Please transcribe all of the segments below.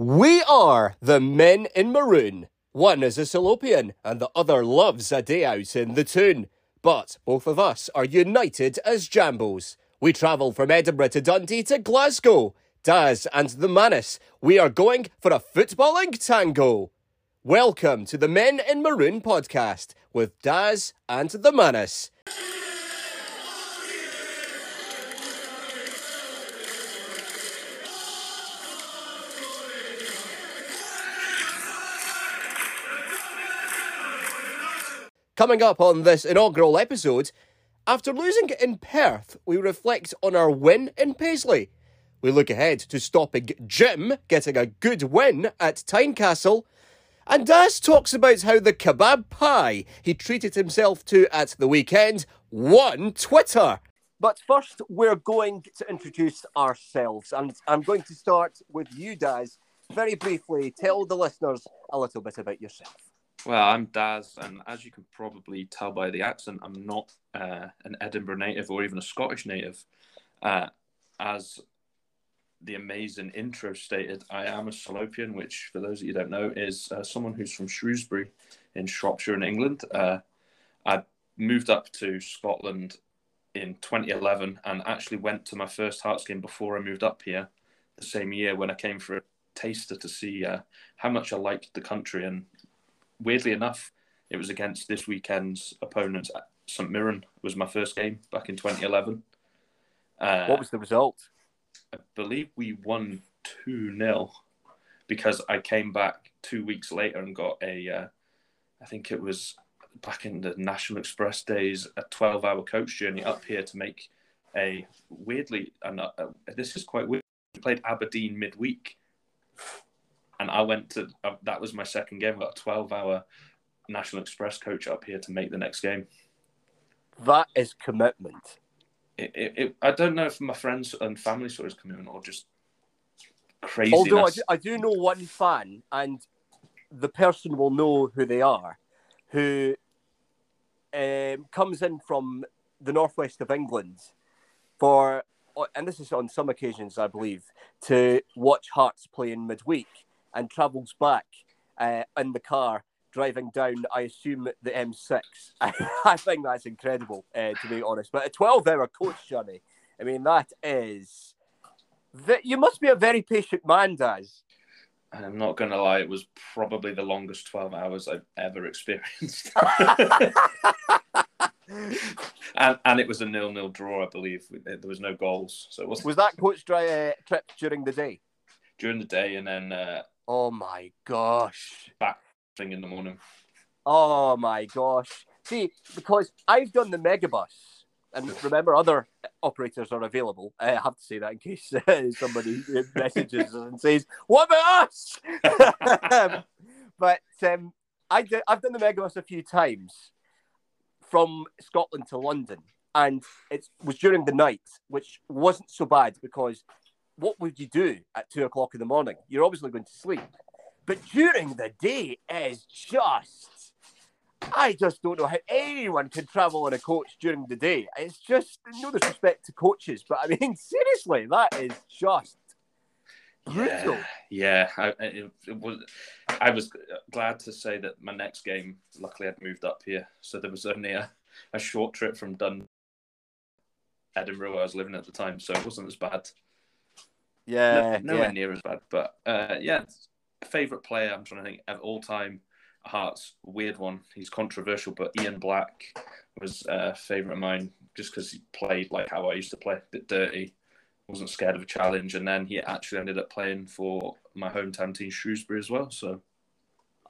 We are the men in maroon. One is a Salopian, and the other loves a day out in the Toon. But both of us are united as Jambos. We travel from Edinburgh to Dundee to Glasgow. Daz and the Manace, we are going for a footballing tango. Welcome to the Men in Maroon podcast with Daz and the Manace. Coming up on this inaugural episode, after losing in Perth, we reflect on our win in Paisley. We look ahead to stopping Jim getting a good win at Tynecastle. And Daz talks about how the kebab pie he treated himself to at the weekend won Twitter. But first, we're going to introduce ourselves. And I'm going to start with you, Daz. Very briefly, tell the listeners a little bit about yourself. Well, I'm Daz, and as you can probably tell by the accent, I'm not uh, an Edinburgh native or even a Scottish native. Uh, as the amazing intro stated, I am a Salopian, which, for those of you don't know, is uh, someone who's from Shrewsbury in Shropshire in England. Uh, I moved up to Scotland in 2011 and actually went to my first Hearts game before I moved up here the same year when I came for a taster to see uh, how much I liked the country and weirdly enough, it was against this weekend's opponent. St Mirren was my first game back in 2011. Uh, what was the result? I believe we won 2 0 because I came back two weeks later and got a, uh, I think it was back in the National Express days, a 12 hour coach journey up here to make a weirdly, and uh, this is quite weird, we played Aberdeen midweek and I went to uh, that was my second game. I got a twelve hour National Express coach up here to make the next game. That is commitment. It, it, it, I don't know if my friends and family saw his commitment or just crazy. Although I do, I do know one fan, and the person will know who they are, who um, comes in from the northwest of England for, and this is on some occasions, I believe, to watch Hearts play in midweek and travels back uh, in the car driving down, I assume, the M6. I think that's incredible, uh, to be honest. But a 12 hour coach journey, I mean, that is. That you must be a very patient man, Daz. And I'm not going to lie, it was probably the longest 12 hours I've ever experienced. and, and it was a nil nil draw, I believe. There was no goals. So Was that coach dry, uh, trip during the day? During the day, and then uh, Oh my gosh. Back thing in the morning. Oh my gosh. See, because I've done the megabus, and remember, other operators are available. I have to say that in case uh, somebody messages and says, "What about us?" but um, I did, I've done the megabus a few times from Scotland to London, and it was during the night, which wasn't so bad because what would you do at two o'clock in the morning? You're obviously going to sleep. But during the day is just, I just don't know how anyone can travel in a coach during the day. It's just, no disrespect to coaches, but I mean, seriously, that is just brutal. Yeah, yeah. I, it, it was, I was glad to say that my next game, luckily, I'd moved up here. So there was only a, a short trip from Dun Edinburgh where I was living at the time, so it wasn't as bad. Yeah, no, nowhere yeah. near as bad. But uh, yeah, favorite player. I'm trying to think of all time. Hearts, weird one. He's controversial, but Ian Black was a favorite of mine just because he played like how I used to play, a bit dirty, wasn't scared of a challenge, and then he actually ended up playing for my hometown team, Shrewsbury, as well. So,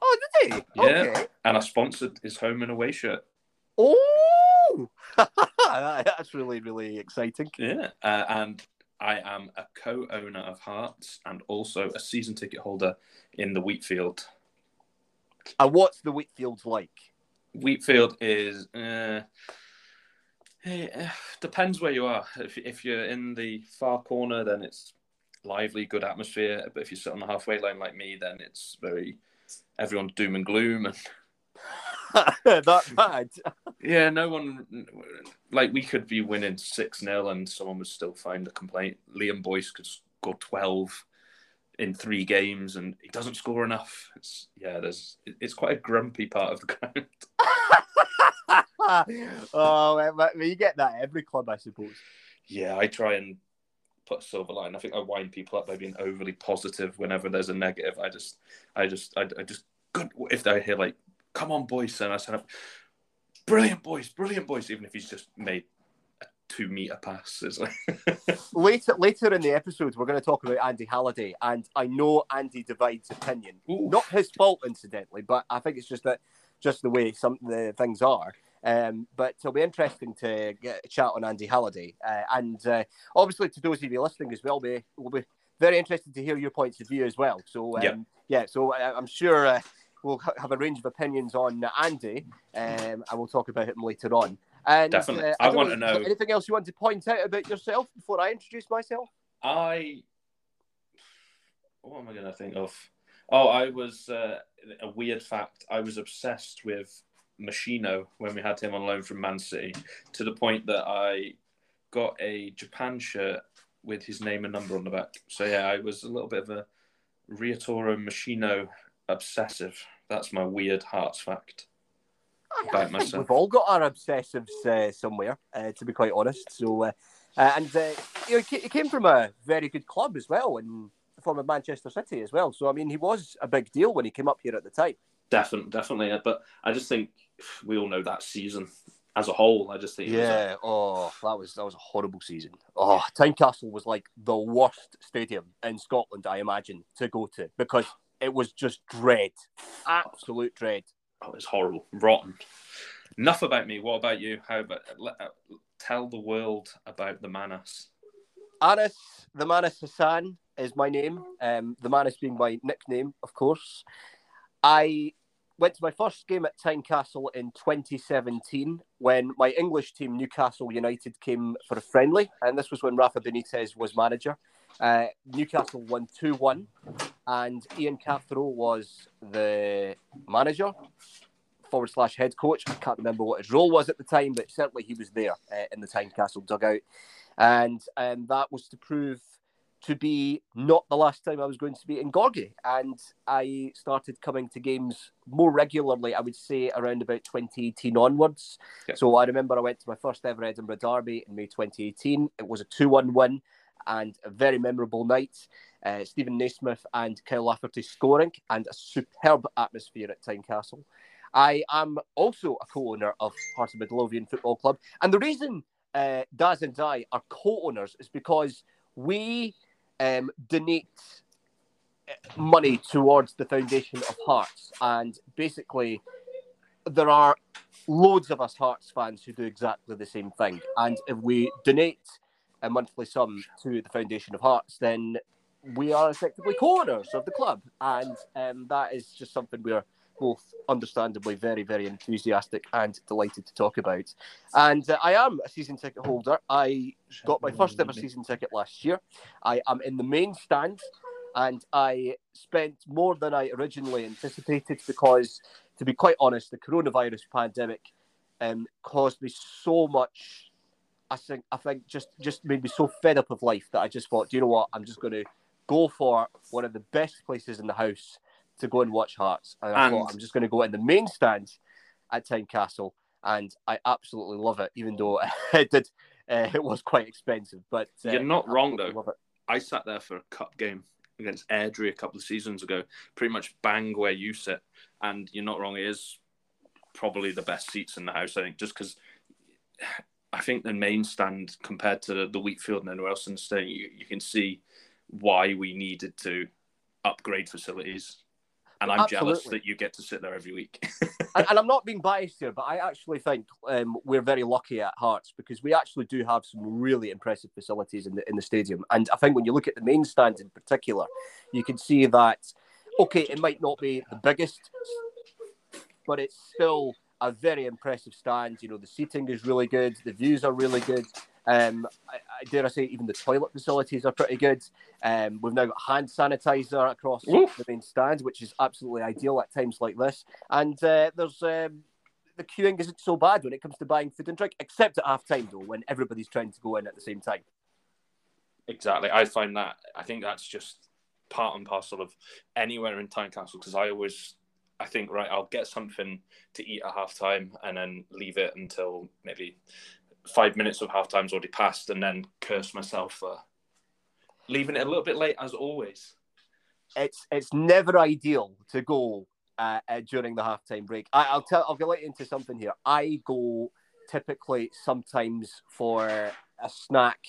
oh, did he? Yeah, okay. and I sponsored his home and away shirt. Oh, that's really really exciting. Yeah, uh, and I am a co-owner of Hearts and also a season ticket holder in the Wheatfield. And what's the Wheatfield like? Wheatfield is uh, eh, eh, depends where you are. If if you're in the far corner, then it's lively, good atmosphere. But if you sit on the halfway line like me, then it's very everyone's doom and gloom and that bad. yeah, no one like we could be winning six 0 and someone would still find a complaint. Liam Boyce could score twelve in three games and he doesn't score enough. It's yeah, there's it's quite a grumpy part of the ground. oh, man, you get that every club, I suppose. Yeah, I try and put a silver line. I think I wind people up by being overly positive whenever there's a negative. I just, I just, I, I just good if I hear like, "Come on, boys," and I said, "Brilliant, boys, brilliant, boys," even if he's just made a two meter pass. Like later, later in the episode, we're going to talk about Andy Halliday, and I know Andy divides opinion. Ooh. Not his fault, incidentally, but I think it's just that just the way some the things are. Um, but it'll be interesting to get a chat on Andy Halliday. Uh, and uh, obviously, to those of you listening as well, we will be very interested to hear your points of view as well. So, um, yeah. yeah, so I, am sure uh, we'll have a range of opinions on Andy, um, and we'll talk about him later on. And, Definitely. Uh, I, I want to know anything else you want to point out about yourself before I introduce myself. I. What am I going to think of? Oh, I was uh, a weird fact. I was obsessed with Meshino when we had him on loan from Man City to the point that I got a Japan shirt with his name and number on the back. So yeah, I was a little bit of a Ryotaro Meshino obsessive. That's my weird Hearts fact about myself. We've all got our obsessives uh, somewhere, uh, to be quite honest. So, uh, uh and uh, you know, he came from a very good club as well, and the form of Manchester City as well. So, I mean, he was a big deal when he came up here at the time. Definitely, definitely. But I just think we all know that season as a whole. I just think yeah. A... Oh, that was that was a horrible season. Oh, Tynecastle was like the worst stadium in Scotland, I imagine, to go to because it was just dread, absolute dread. Oh, it's horrible, rotten. Enough about me. What about you? How about let, uh, tell the world about the Manace? Anas, the Manace Hassan is my name. Um, the Manace being my nickname, of course. I went to my first game at Tynecastle in 2017 when my English team, Newcastle United, came for a friendly, and this was when Rafa Benitez was manager. Uh, Newcastle won 2 1, and Ian Cathro was the manager, forward slash head coach. I can't remember what his role was at the time, but certainly he was there uh, in the Tynecastle dugout. And um, that was to prove to be not the last time I was going to be in Gorgie. And I started coming to games more regularly, I would say, around about 2018 onwards. Okay. So I remember I went to my first ever Edinburgh Derby in May 2018. It was a 2 1 win and a very memorable night. Uh, Steven Naismith and Kyle Lafferty scoring, and a superb atmosphere at Tynecastle. I am also a co-owner of Hearts of Midlothian Football Club, and the reason uh, Daz and I are co-owners is because we um, donate uh, money towards the foundation of Hearts, and basically there are loads of us Hearts fans who do exactly the same thing. And if we donate a monthly sum to the foundation of Hearts, then we are effectively co-owners of the club, and um, that is just something we're both understandably very, very enthusiastic and delighted to talk about. And uh, I am a season ticket holder. I got my first ever season ticket last year. I am in the main stand, and I spent more than I originally anticipated because, to be quite honest, the coronavirus pandemic um, caused me so much. I think I think just just made me so fed up of life that I just thought, do you know what? I'm just going to go for one of the best places in the house to go and watch Hearts. And, and I thought I'm just going to go in the main stand at Tynecastle, and I absolutely love it, even though it did uh, it was quite expensive. But uh, you're not wrong though. I sat there for a cup game against Airdrie a couple of seasons ago, pretty much bang where you sit, and you're not wrong. It is probably the best seats in the house. I think just because. I think the main stand compared to the, the Wheatfield and anywhere else in the state, you, you can see why we needed to upgrade facilities and I'm Absolutely. jealous that you get to sit there every week. and, and, I'm not being biased here, but I actually think um, we're very lucky at Hearts because we actually do have some really impressive facilities in the in the stadium. And I think when you look at the main stand in particular, you can see that okay, it might not be the biggest, but it's still a very impressive stand. You know, the seating is really good, the views are really good. Um, I, I, dare I say, even the toilet facilities are pretty good. Um, we've now got hand sanitizer across Oof. the main stand, which is absolutely ideal at times like this. And uh, there's um, the queuing isn't so bad when it comes to buying food and drink, except at half time though, when everybody's trying to go in at the same time. Exactly, I find that I think that's just part and parcel of anywhere in Tynecastle because I always I think right I'll get something to eat at half time and then leave it until maybe five minutes of half time's already passed and then curse myself for leaving it a little bit late as always. It's it's never ideal to go uh, uh, during the halftime break. I, will tell I'll get into something here. I go typically sometimes for a snack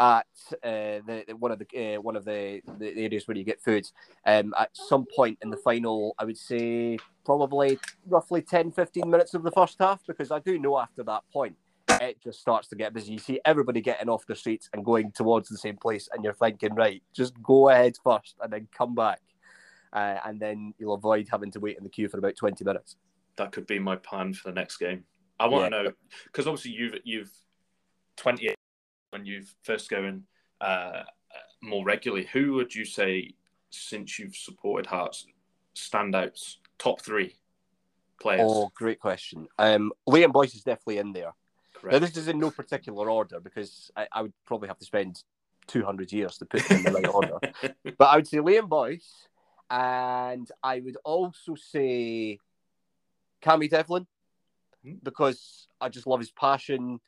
at uh, the, one of the uh, one of the, the areas where you get food um, at some point in the final i would say probably roughly 10 15 minutes of the first half because i do know after that point it just starts to get busy. You see everybody getting off the streets and going towards the same place and you're thinking right just go ahead first and then come back. Uh, and then you'll avoid having to wait in the queue for about 20 minutes. That could be my plan for the next game. I want yeah. to know because obviously you've you've 28 when you first going uh, more regularly, who would you say, since you've supported Hearts, standouts, top three players? Oh, great question. Um, Liam Boyce is definitely in there. Correct. Now, this is in no particular order because I, I would probably have to spend 200 years to put them in the right order. But I would say Liam Boyce, and I would also say Cammy Devlin hmm. because I just love his passion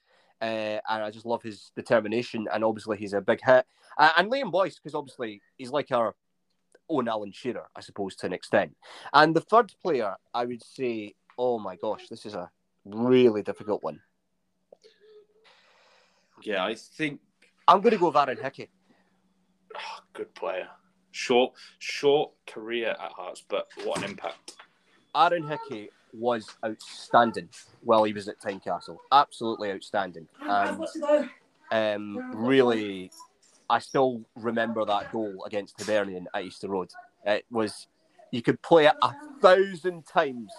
uh, and I just love his determination. And obviously, he's a big hit. Uh, and Liam Boyce, because obviously he's like our own Alan Shearer, I suppose, to an extent. And the third player, I would say, oh my gosh, this is a really difficult one. Yeah, I think I'm going to go with Aaron Hickey. Oh, good player. Short, short career at Hearts, but what an impact. Aaron Hickey was outstanding while he was at Tynecastle. Absolutely outstanding. And um, really, I still remember that goal against Hibernian at Easter Road. It was, you could play it a thousand times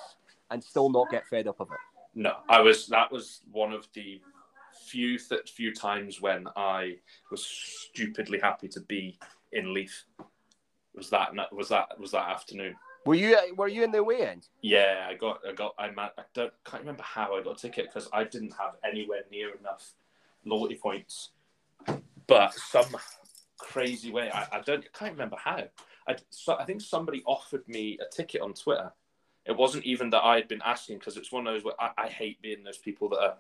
and still not get fed up of it. No, I was, that was one of the few, th- few times when I was stupidly happy to be in Leith. Was that, was that, was that afternoon? Were you were you in the way end? Yeah, I got I got I, I don't can't remember how I got a ticket because I didn't have anywhere near enough loyalty points. But some crazy way, I, I don't I can't remember how. I so I think somebody offered me a ticket on Twitter. It wasn't even that I had been asking because it's one of those where I, I hate being those people that are.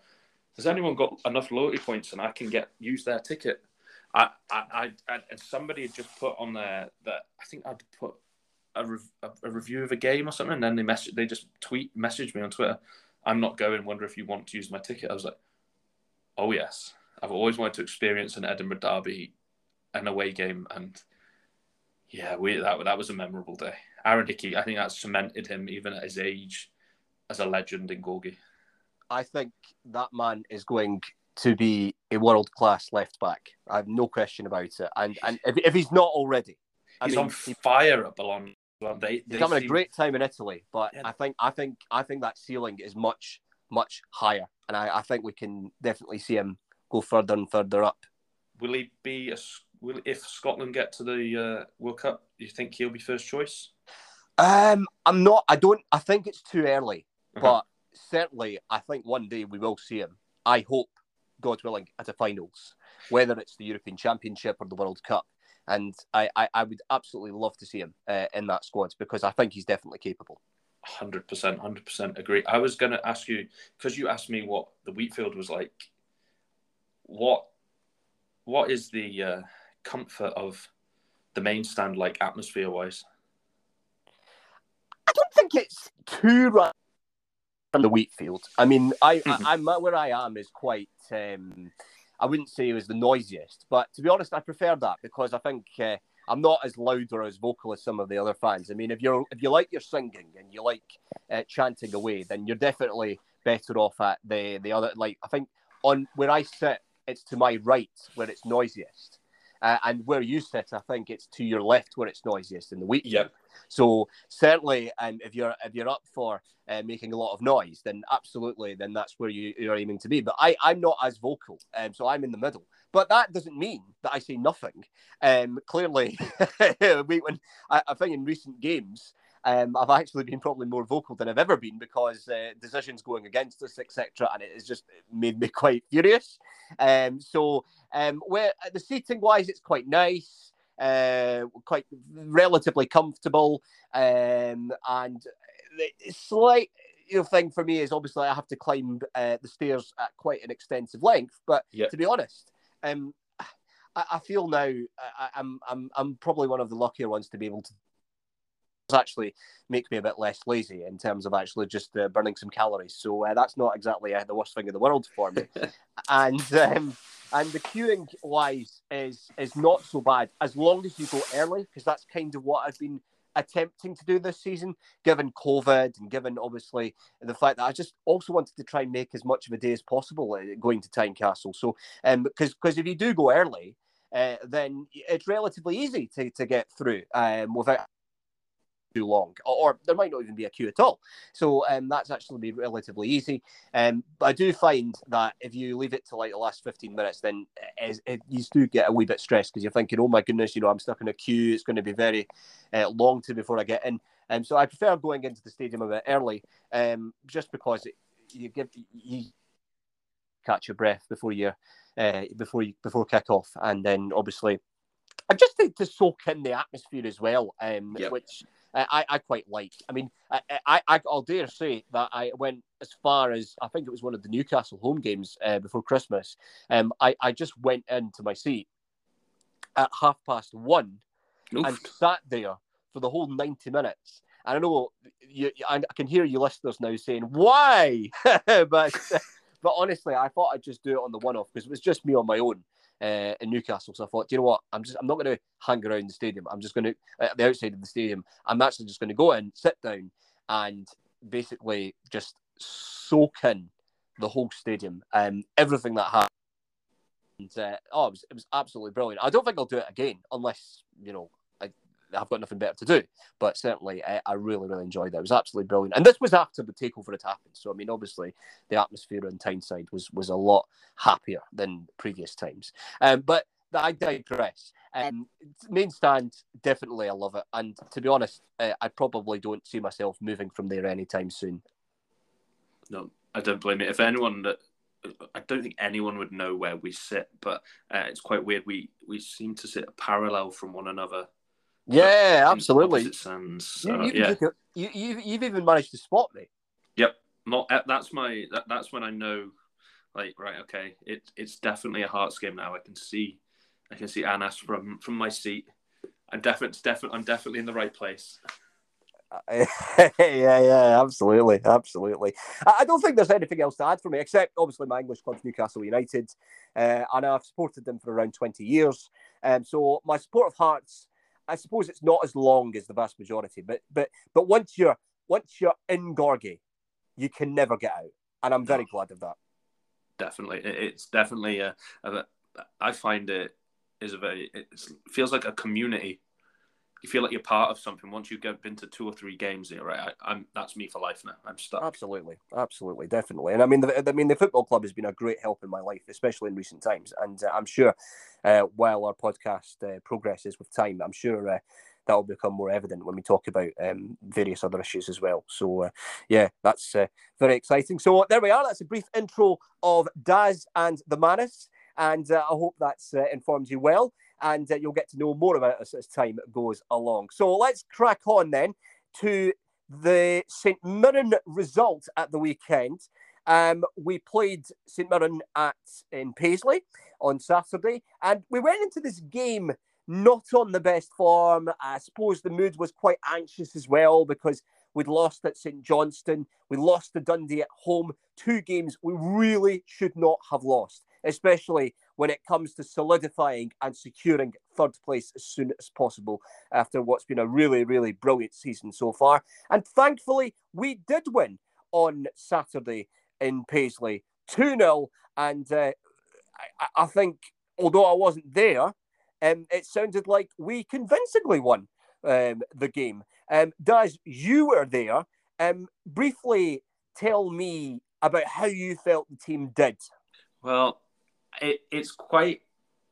Has anyone got enough loyalty points and I can get use their ticket? I, I, I, and somebody had just put on there that I think I'd put a, re- a, review of a game or something, and then they message, they just tweet, message me on Twitter. I'm not going. Wonder if you want to use my ticket. I was like, oh yes, I've always wanted to experience an Edinburgh derby, an away game, and yeah, we that that was a memorable day. Aaron Hickey, I think that cemented him even at his age as a legend in Gorgie. I think that man is going to be a world class left back. I have no question about it. And and if, if he's not already, I he's mean, on fire at Bologna. Well, they, they having seem... a great time in Italy, but yeah. I think I think I think that ceiling is much much higher, and I, I think we can definitely see him go further and further up. Will he be a, will if Scotland get to the uh, World Cup? Do you think he'll be first choice? Um, I'm not. I don't. I think it's too early, uh-huh. but certainly I think one day we will see him. I hope, God willing, at the finals, whether it's the European Championship or the World Cup and I, I, I would absolutely love to see him uh, in that squad because I think he's definitely capable. Hundred percent, hundred percent agree. I was going to ask you because you asked me what the Wheatfield was like. What, what is the uh, comfort of the main stand like atmosphere wise? I don't think it's too right from the Wheatfield. I mean, I. I, I, where I am is quite. Um, I wouldn't say it was the noisiest, but to be honest, I prefer that because I think uh, I'm not as loud or as vocal as some of the other fans. I mean, if you're if you like your singing and you like uh, chanting away, then you're definitely better off at the the other. Like I think on where I sit, it's to my right where it's noisiest. Uh, and where you sit, I think it's to your left where it's noisiest in the week. Yeah. So certainly, um, if you're if you're up for uh, making a lot of noise, then absolutely, then that's where you, you're aiming to be. But I I'm not as vocal, um, so I'm in the middle. But that doesn't mean that I say nothing. Um, clearly, we, when I, I think in recent games, um, I've actually been probably more vocal than I've ever been because uh, decisions going against us, etc., and it has just made me quite furious. Um, so, um, where the seating wise, it's quite nice. uh, quite relatively comfortable, um, and the slight you know, thing for me is obviously I have to climb uh, the stairs at quite an extensive length. But Yeah. to be honest, um, I, I feel now I, I'm I'm I'm probably one of the luckier ones to be able to actually make me a bit less lazy in terms of actually just uh, burning some calories. So uh, that's not exactly uh, the worst thing in the world for me. and um, and the queuing wise is is not so bad as long as you go early because that's kind of what I've been attempting to do this season, given COVID and given obviously the fact that I just also wanted to try and make as much of a day as possible uh, going to Tynecastle. So um because because if you do go early, uh, then it's relatively easy to, to get through um without too long, or, or there might not even be a queue at all. So um, that's actually be relatively easy. Um, but I do find that if you leave it to like the last 15 minutes, then it, it, you do get a wee bit stressed because you're thinking, oh my goodness, you know, I'm stuck in a queue. It's going to be very uh, long to before I get in. Um, so I prefer going into the stadium a bit early, um, just because it, you give you catch your breath before you uh, before you before kick off, and then obviously. I just to, to soak in the atmosphere as well, um, Yep. which I, I quite like. I mean, I, I, I'll dare say that I went as far as I think it was one of the Newcastle home games uh, before Christmas. Um, I, I just went into my seat at half past one Oof. and sat there for the whole 90 minutes. And I know you, you- I can hear you listeners now saying, why? but, but honestly, I thought I'd just do it on the one off because it was just me on my own uh, in Newcastle. So I thought, you know what? I'm just, I'm not going to hang around the stadium. I'm just going to, at the outside of the stadium, I'm actually just going to go in, sit down, and basically just soak in the whole stadium and everything that happened. And, uh, oh, it was, it was absolutely brilliant. I don't think I'll do it again unless, you know, I've got nothing better to do. But certainly, I, I really, really enjoyed it. It was absolutely brilliant. And this was after the takeover had happened. So, I mean, obviously, the atmosphere in Tyneside was, was a lot happier than previous times. Um, but I digress. Um, main stand, definitely, I love it. And to be honest, uh, I probably don't see myself moving from there anytime soon. No, I don't blame it. If anyone that I don't think anyone would know where we sit, but uh, it's quite weird. We we seem to sit a parallel from one another. Yeah, absolutely. stands. You, So, you, yeah, you, you, you, you've even managed to spot me. yep. Not uh, that's my that, that's when I know, like right, okay, it it's definitely a Hearts game now. I can see, I can see Anas from from my seat. I'm definitely definitely I'm definitely in the right place. yeah, yeah, absolutely, absolutely. I, don't think there's anything else to add for me, except obviously my English club's Newcastle United, uh, and I've supported them for around 20 years. Um, so my support of Hearts, I suppose it's not as long as the vast majority, but but but once you're once you're in Gorgie, you can never get out, and I'm very glad of that. definitely. It's definitely a, a i find it is a very it feels like a community you feel like you're part of something once you get been to two or three games you're right I, i'm that's me for life now i'm stuck Absolutely, absolutely, definitely. And I mean, the, I mean, the football club has been a great help in my life, especially in recent times. And uh, I'm sure, uh, while our podcast uh, progresses with time, I'm sure uh, that will become more evident when we talk about um, various other issues as well. So, uh, yeah, that's uh, very exciting. So there we are. That's a brief intro of Daz and the Manace, and uh, I hope that's uh, informs you well. And uh, you'll get to know more about us as time goes along. So let's crack on then to the St Mirren result at the weekend. Um, we played St Mirren at in Paisley on Saturday, and we went into this game not on the best form. I suppose the mood was quite anxious as well because we'd lost at St Johnstone, we lost to Dundee at home. Two games we really should not have lost, especially when it comes to solidifying and securing third place as soon as possible after what's been a really, really brilliant season so far. And thankfully, we did win on Saturday in Paisley 2 0. And uh, I, I think, although I wasn't there, um, it sounded like we convincingly won um, the game. Um, Daz, you were there. Um, briefly tell me about how you felt the team did. well it, it's quite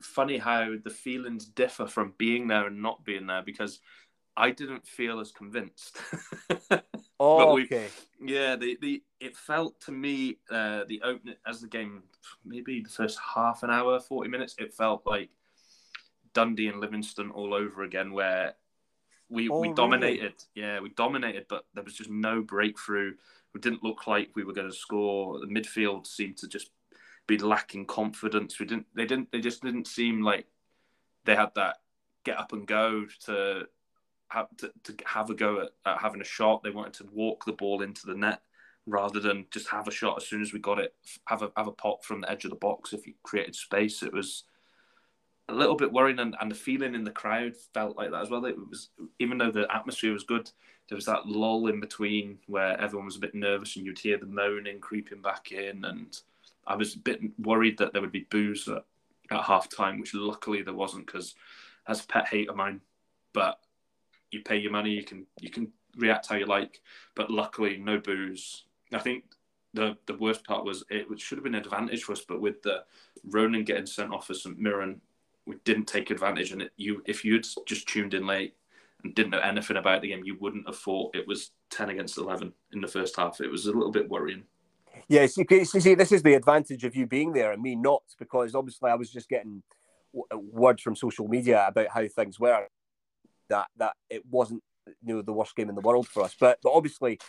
funny how the feelings differ from being there and not being there because i didn't feel as convinced Oh, we- okay. Yeah, the, the it felt to me uh, the opening as the game maybe the first half an hour, forty minutes. It felt like Dundee and Livingston all over again, where we Oh, we really? dominated. Yeah, we dominated, but there was just no breakthrough. We didn't look like we were going to score. The midfield seemed to just be lacking confidence. We didn't. They didn't. They just didn't seem like they had that get up and go to have to, to have a go at, at having a shot. They wanted to walk the ball into the net rather than just have a shot as soon as we got it. Have a have a pop from the edge of the box if you created space. It was a little bit worrying, and, and the feeling in the crowd felt like that as well. It was even though the atmosphere was good, there was that lull in between where everyone was a bit nervous, and you'd hear the moaning creeping back in, and I was a bit worried that there would be boos at, at half time, which luckily there wasn't because that's a pet hate of mine. But you pay your money, you can you can react how you like, but luckily no boos. I think the the worst part was it should have been an advantage for us, but with the Ronan getting sent off for St Mirren, we didn't take advantage. And it, you, if you'd just tuned in late and didn't know anything about the game, you wouldn't have thought it was ten against eleven in the first half. It was a little bit worrying. Yeah, see, see, this is the advantage of you being there and me not, because obviously I was just getting w- word from social media about how things were, that that it wasn't you know the worst game in the world for us, but but obviously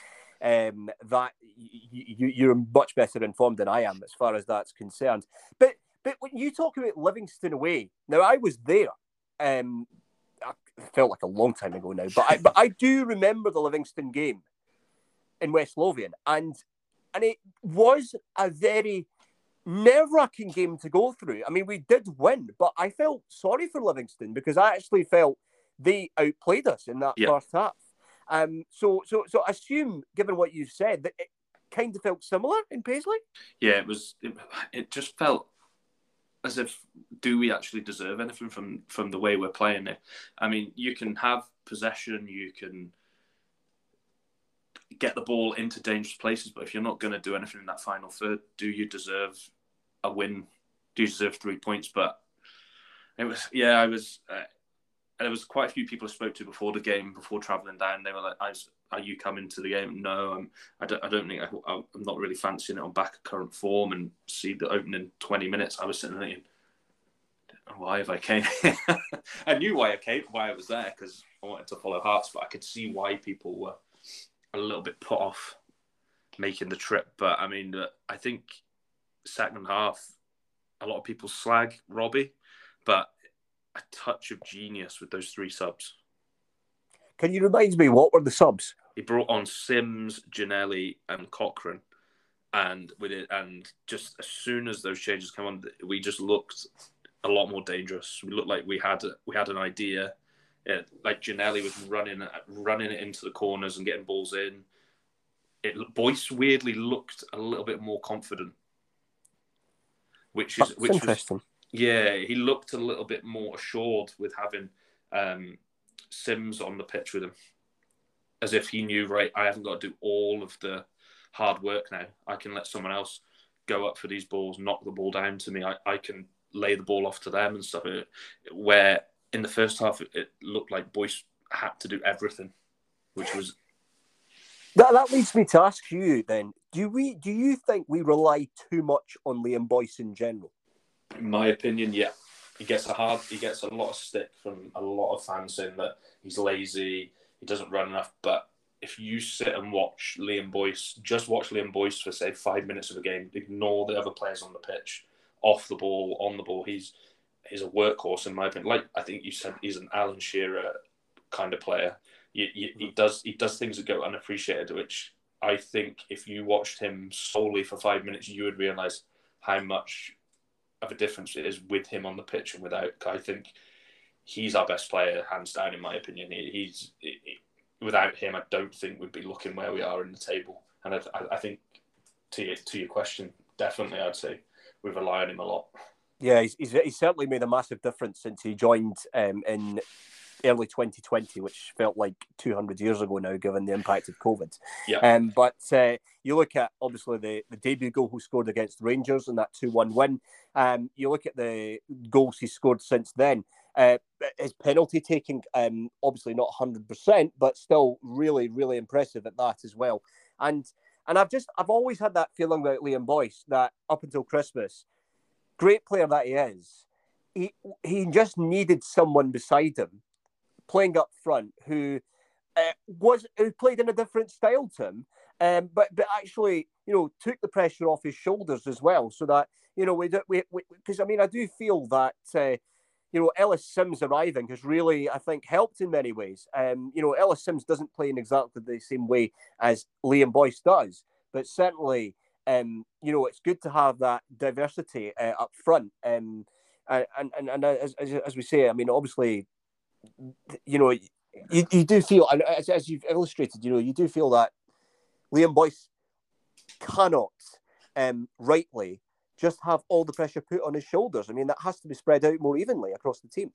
um, that you, you're much better informed than I am as far as that's concerned. But but when you talk about Livingston away, now I was there. Um, I felt like a long time ago now, but I, but I do remember the Livingston game in West Lothian, and and it was a very nerve-wracking game to go through. I mean, we did win, but I felt sorry for Livingston because I actually felt they outplayed us in that Yeah. first half. Um, so so so assume, given what you've said, that it kind of felt similar in Paisley. Yeah, it was. It, it just felt as if do we actually deserve anything from from the way we're playing it? I mean, you can have possession, you can get the ball into dangerous places, but if you're not going to do anything in that final third, do you deserve a win? Do you deserve three points? But it was, yeah, I was. Uh, there was quite a few people I spoke to before the game, before travelling down. They were like, was, "Are you coming to the game?" No, I'm. I don't. I don't think. I, I'm not really fancying it on back of current form and see the opening twenty minutes. I was sitting there thinking, why have I came? I knew why I came, why I was there because I wanted to follow Hearts, but I could see why people were a little bit put off making the trip. But I mean, I think second half, a lot of people slag Robbie, but a touch of genius with those three subs. Can you remind me what were the subs? He brought on Simms, Ginnelly, and Cochrane, and with it, and just as soon as those changes come on, we just looked a lot more dangerous. We looked like we had we had an idea. Like Ginnelly was running running it into the corners and getting balls in. It Boyce weirdly looked a little bit more confident, which is That's which was yeah, he looked a little bit more assured with having um, Simms on the pitch with him, as if he knew, right, I haven't got to do all of the hard work now. I can let someone else go up for these balls, knock the ball down to me. I, I can lay the ball off to them and stuff. Where in the first half, it, looked like Boyce had to do everything, which was That, that leads me to ask you then: Do we do you think we rely too much on Liam Boyce in general? in my opinion, yeah, he gets a hard, he gets a lot of stick from a lot of fans saying that he's lazy, he doesn't run enough. But if you sit and watch Liam Boyce, just watch Liam Boyce for say five minutes of a game, ignore the other players on the pitch, off the ball, on the ball, he's he's a workhorse in my opinion. Like I think you said, he's an Alan Shearer kind of player. He does he does things that go unappreciated, which I think if you watched him solely for five minutes, you would realise how much of a difference it is with him on the pitch and without. I think he's our best player, hands down, in my opinion. He, he's he, without him, I don't think we'd be looking where we are in the table. And I, I think to your, to your question, definitely, I'd say we rely on him a lot. Yeah, he's, he's, he's certainly made a massive difference since he joined um, in early 2020, which felt like 200 years ago now, given the impact of COVID. Yeah. Um, but uh, you look at obviously the, the debut goal he scored against Rangers in that 2 1 win. Um, you look at the goals he scored since then. Uh, his penalty taking, um, obviously not 100%, but still really, really impressive at that as well. And and I've just, I've always had that feeling about Liam Boyce that up until Christmas, great player that he is, he he just needed someone beside him, playing up front, who uh, was who played in a different style to him, um, but but actually, you know, took the pressure off his shoulders as well, so that you know we we because I mean I do feel that. Uh, you know, Ellis Simms arriving has really, I think, helped in many ways. Um, you know, Ellis Simms doesn't play in exactly the same way as Liam Boyce does, but certainly, um, you know, it's good to have that diversity uh, up front. Um, and and and as, as, as we say, I mean, obviously, you know, you, you do feel, and as, as you've illustrated, you know, you do feel that Liam Boyce cannot um, rightly just have all the pressure put on his shoulders. I mean, that has to be spread out more evenly across the team.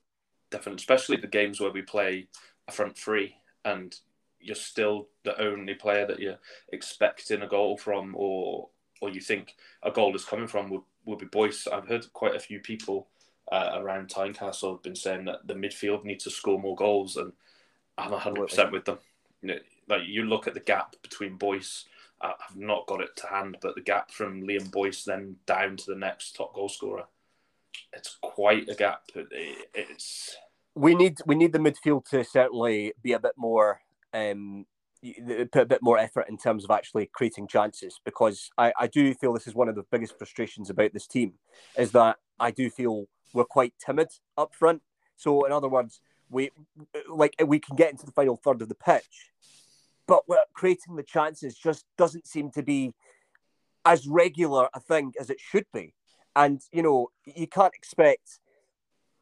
Definitely, especially the games where we play a front three and you're still the only player that you're expecting a goal from, or or you think a goal is coming from will, be Boyce. I've heard quite a few people uh, around Tynecastle have been saying that the midfield needs to score more goals, and I'm 100 percent with them. You know, like you look at the gap between Boyce I've not got it to hand, but the gap from Liam Boyce then down to the next top goal scorer, it's quite a gap. It's we need we need the midfield to certainly be a bit more um, put a bit more effort in terms of actually creating chances because I, I do feel this is one of the biggest frustrations about this team is that I do feel we're quite timid up front. So in other words, we like we can get into the final third of the pitch but we're creating the chances just doesn't seem to be as regular a thing as it should be. And you know, you can't expect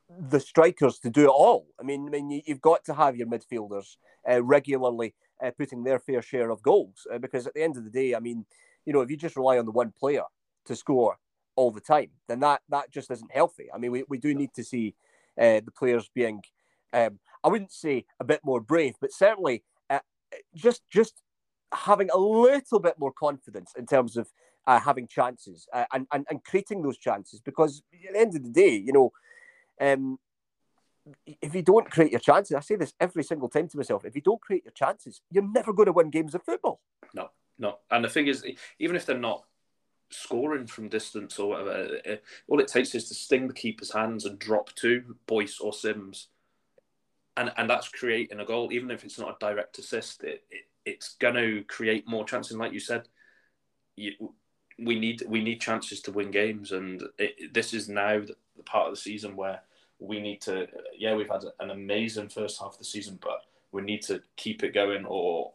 the strikers to do it all. I mean, I mean, you, have got to have your midfielders uh, regularly uh, putting their fair share of goals. Uh, because at the end of the day, I mean, you know, if you just rely on the one player to score all the time, then that that just isn't healthy. I mean, we, we do need to see uh, the players being, um, I wouldn't say a bit more brave, but certainly just just having a little bit more confidence in terms of uh, having chances uh, and, and and creating those chances. Because at the end of the day, you know, um, if you don't create your chances, I say this every single time to myself: if you don't create your chances, you're never going to win games of football. No, no. And the thing is, even if they're not scoring from distance or whatever, uh, all it takes is to sting the keeper's hands and drop two, Boyce or Simms. and and that's creating a goal, even if it's not a direct assist. It, it it's going to create more chances. Like you said, you, we need we need chances to win games, and it, this is now the, the part of the season where we need to. Yeah, we've had an amazing first half of the season, but we need to keep it going, or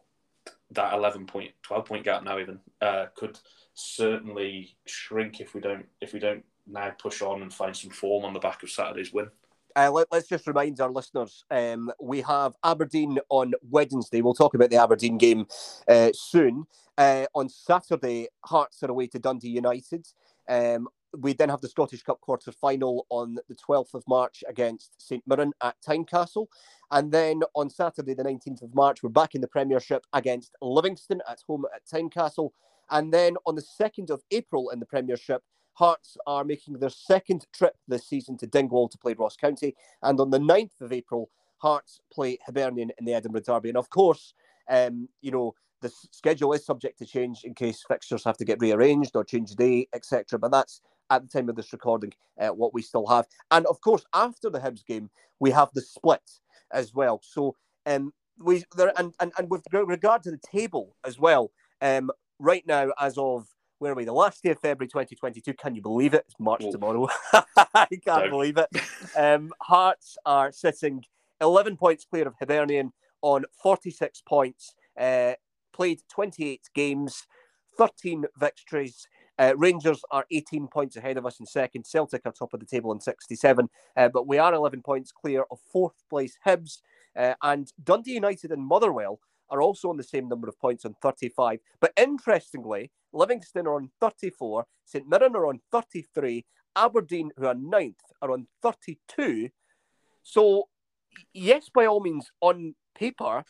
that 11 point, 12 point gap now even uh, could certainly shrink if we don't if we don't now push on and find some form on the back of Saturday's win. Uh, let, us just remind our listeners um, we have Aberdeen on Wednesday. We'll talk about the Aberdeen game uh, soon. Uh, on Saturday, Hearts are away to Dundee United. Um, we then have the Scottish Cup quarter final on the 12th of March against St Mirren at Tynecastle. And then on Saturday, the 19th of March, we're back in the Premiership against Livingston at home at Tynecastle. And then on the 2nd of April in the Premiership, Hearts are making their second trip this season to Dingwall to play Ross County. And on the 9th of April, Hearts play Hibernian in the Edinburgh Derby. And of course, um, you know, the schedule is subject to change in case fixtures have to get rearranged or change day, etc. But that's at the time of this recording uh, what we still have. And of course, after the Hibs game, we have the split as well. So um, we there and, and and with regard to the table as well, um, right now as of where are we? The last day of February 2022. Can you believe it? It's March Ooh. tomorrow. I can't believe it. Um, Hearts are sitting 11 points clear of Hibernian on 46 points. Uh, played 28 games, 13 victories. Uh, Rangers are 18 points ahead of us in second. Celtic are top of the table in 67. Uh, but we are 11 points clear of fourth place Hibs. Uh, and Dundee United and Motherwell are also on the same number of points on 35. But interestingly, Livingston are on 34, St Mirren are on 33, Aberdeen, who are ninth, are on 32. So, yes, by all means, on paper,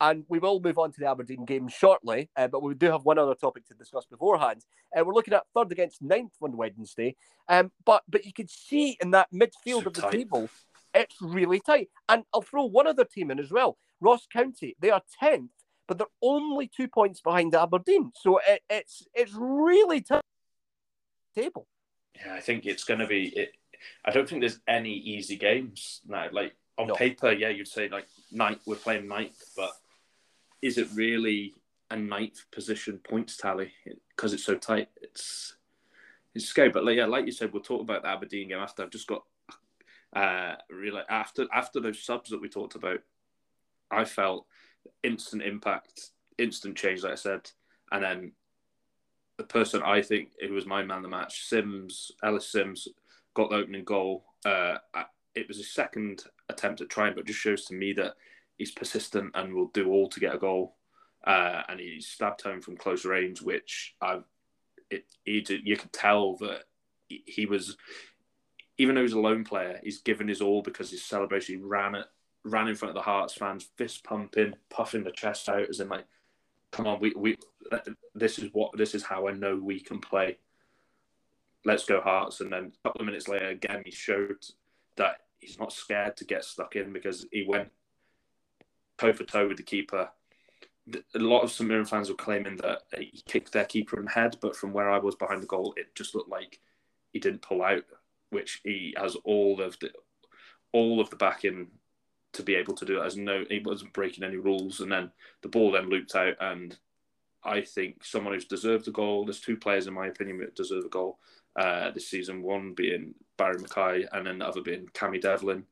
and we will move on to the Aberdeen game shortly, uh, but we do have one other topic to discuss beforehand. Uh, we're looking at third against ninth on Wednesday, um, but but you can see in that midfield so of the tight. table, it's really tight. And I'll throw one other team in as well. Ross County, they are 10th, but they're only two points behind Aberdeen. So it, it's it's really tight table. Yeah, I think it's going to be it, I don't think there's any easy games now. Like on No. paper, yeah, you'd say like ninth, we're playing ninth, but is it really a ninth position points tally because it's so tight? It's it's scary. But like, yeah, like you said, we'll talk about the Aberdeen game after. I've just got uh really after after those subs that we talked about, I felt instant impact, instant change, like I said, and then the person I think who was my man of the match, Simms, Ellis Simms, got the opening goal. Uh, it was his second attempt at trying, but just shows to me that he's persistent and will do all to get a goal. Uh, and he stabbed home from close range, which I, it, he, you could tell that he, he was, even though he's a lone player, he's given his all because his celebration he ran it, ran in front of the Hearts fans, fist pumping, puffing the chest out, as in like, come on, we we this is what this is how I know we can play. Let's go Hearts, and then a couple of minutes later, again he showed that he's not scared to get stuck in because he went toe for toe with the keeper. A lot of St Mirren fans were claiming that he kicked their keeper in the head, but from where I was behind the goal, it just looked like he didn't pull out, which he has all of the all of the backing to be able to do it. As no, he wasn't breaking any rules, and then the ball then looped out, and I think someone who's deserved a goal. There's two players, in my opinion, that deserve a goal uh, this season. One being Barry McKay, and then the other being Cammy Devlin,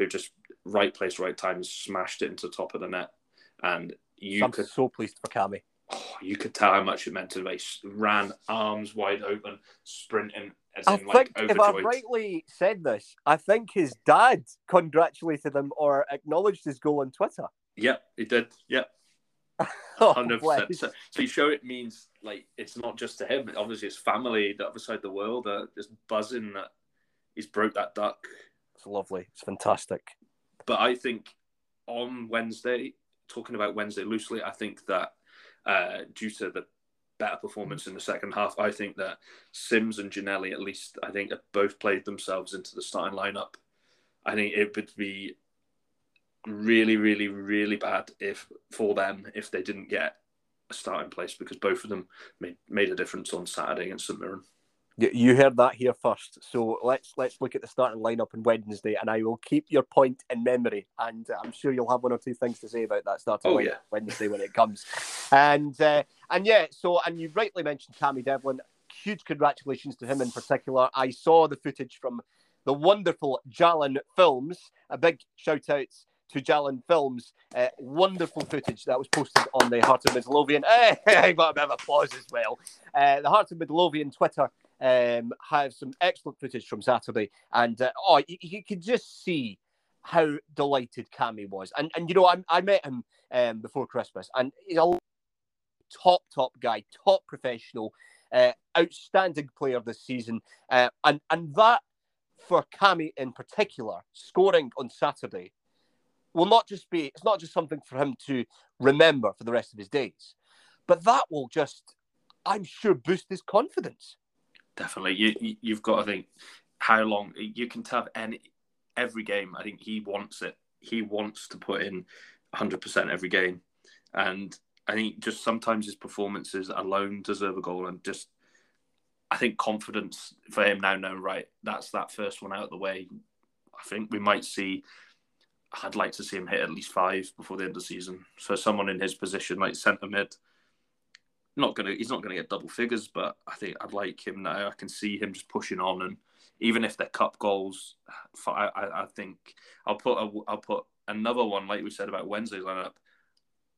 who just right place, right time, smashed it into the top of the net. And you I'm could, so pleased for Cammy. oh, you could tell how much it meant to me. Ran arms wide open, sprinting as I in like think if I've overjoyed. rightly said this, I think his dad congratulated him or acknowledged his goal on Twitter. Yep, he did. Yep. Oh, Hundred percent. So, so you show it means like it's not just to him. Obviously, his family, the other side of the world, are just buzzing that he's broke that duck. It's lovely. It's fantastic. But I think on Wednesday, talking about Wednesday loosely, I think that uh, due to the better performance in the second half, I think that Simms and Ginnelly, at least, I think have both played themselves into the starting lineup. I think it would be really, really, really bad if for them if they didn't get a starting place because both of them made, made a difference on Saturday against St Mirren. You- heard that here first. So let's let's look at the starting lineup on Wednesday, and I will keep your point in memory. And uh, I'm sure you'll have one or two things to say about that starting Oh, lineup yeah. Wednesday when it comes. And uh, and yeah, so and you rightly mentioned Cammy Devlin. Huge congratulations to him in particular. I saw the footage from the wonderful Jalan Films. A big shout out to Jalan Films. Uh, wonderful footage that was posted on the Heart of Midlothian. Hey, I got a bit of applause as well. Uh, the Heart of Midlothian Twitter um, have some excellent footage from Saturday, and uh, oh, you, you could just see how delighted Cammy was. And and you know, I, I met him um, before Christmas, and he's a top top guy, top professional, uh, outstanding player this season, uh, and and that for Cammy in particular, scoring on Saturday will not just be it's not just something for him to remember for the rest of his days, but that will just I'm sure boost his confidence. Definitely, you, you you've got to think how long you can tell any every game. I think he wants it. He wants to put in 100 percent every game, and I think just sometimes his performances alone deserve a goal. And just I think confidence for him now. No, right, that's that first one out of the way. I think we might see. I'd like to see him hit at least five before the end of the season. So someone in his position, like centre mid, not gonna he's not gonna get double figures, but I think I'd like him now. I can see him just pushing on, and even if they're cup goals, I, I I think I'll put a, I'll put another one like we said about Wednesday's lineup.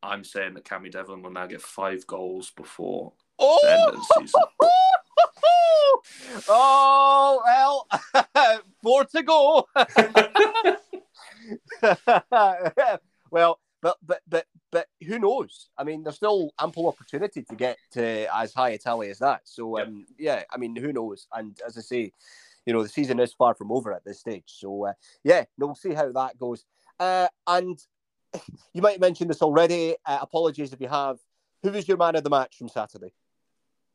I'm saying that Cammy Devlin will now get five goals before Oh, the end of the oh! season. oh well, four to go. well, but but but but who knows? I mean, there's still ample opportunity to get to as high a tally as that. So Yep. um, yeah, I mean, who knows? And as I say, you know, the season is far from over at this stage. So uh, yeah, no, we'll see how that goes. Uh, and you might have mentioned this already. Uh, apologies if you have. Who was your man of the match from Saturday?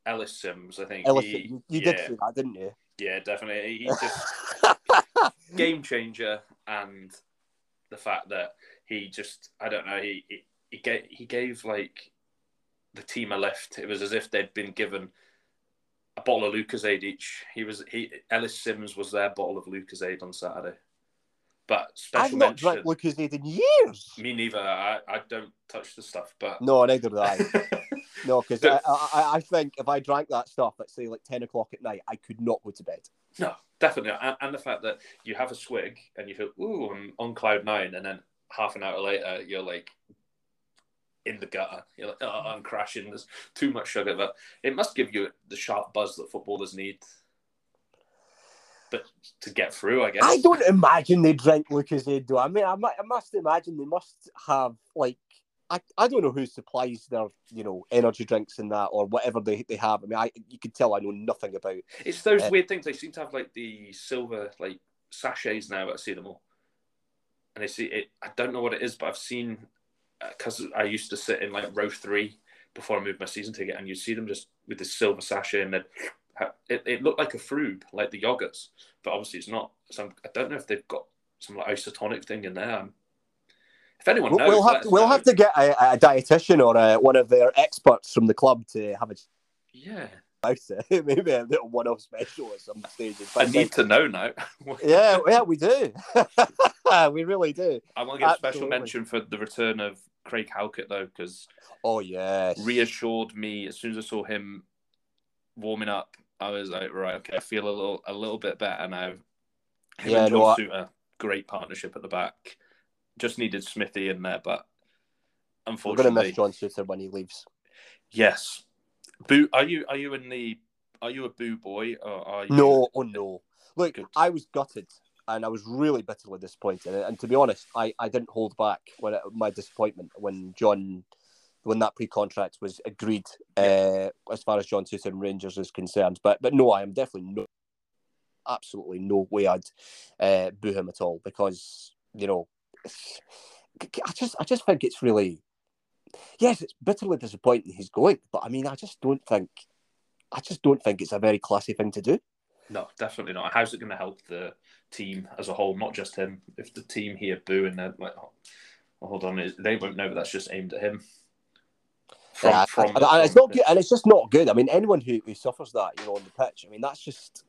Ellis Simms, I think. Ellis, he- you, you yeah, did say that, didn't you? Yeah, definitely. He just game changer, and the fact that he just I don't know he he, gave he gave like the team a lift. It was as if they'd been given a bottle of Lucozade each. He was he Ellis Simms was their bottle of Lucozade on Saturday. But special I've not mention. drank Lucozade in years. Me neither. I, I don't touch the stuff, but No, neither do I. No, because I, I, I think if I drank that stuff at say like ten o'clock at night, I could not go to bed. no, definitely. And, and the fact that you have a swig and you feel ooh, I'm on cloud nine, and then half an hour later you're like in the gutter. You're like, oh, I'm crashing. There's too much sugar. But it must give you the sharp buzz that footballers need. But to get through, I guess. I don't imagine they drink Lucozade though. I mean, I, I must imagine they must have like I, I don't know who supplies their you know energy drinks and that or whatever they, they have. I mean, I you can tell I know nothing about. It's those Uh, weird things. They seem to have like the silver like sachets now. I see them all, and I see it. I don't know what it is, but I've seen Uh, because I used to sit in like row three before I moved my season ticket, and you'd see them just with this silver sachet, and it, it looked like a frube, like the yogurts, but obviously it's not. So I'm, I don't know if they've got some like isotonic thing in there. I'm- if anyone knows, we'll have to, we'll know. have to get a, a dietitian or a, one of their experts from the club to have a Yeah, about it. Maybe a little one-off special at some stage. I need to know now. Yeah, yeah, we do. we really do. I want to give a special mention for the return of Craig Halkett though, because Oh yeah, reassured me as soon as I saw him warming up. I was like, right, okay, I feel a little a little bit better now. Him Yeah, and no, Souttar, great partnership at the back. Just needed Smithy in there, but unfortunately, We're going to miss John Souttar when he leaves. yes. Boo, are you are you in the are you a boo boy or are you No, oh no. Look, Good. I was gutted and I was really bitterly disappointed. And, to be honest, I, I didn't hold back when it, my disappointment when John, when that pre-contract was agreed uh, as far as John Souttar and Rangers is concerned. But but no, I am definitely no, absolutely no way I'd uh, boo him at all because you know, I just I just think it's really, yes, it's bitterly disappointing he's going, but I mean I just don't think. I just don't think it's a very classy thing to do. No, definitely not. How's it going to help the team as a whole, not just him? If the team here boo and they're like, oh, hold on, they won't know that that's just aimed at him. From, Yeah, from, and, and it's not good, and it's just not good. I mean, anyone who, who suffers that, you know, on the pitch, I mean, that's just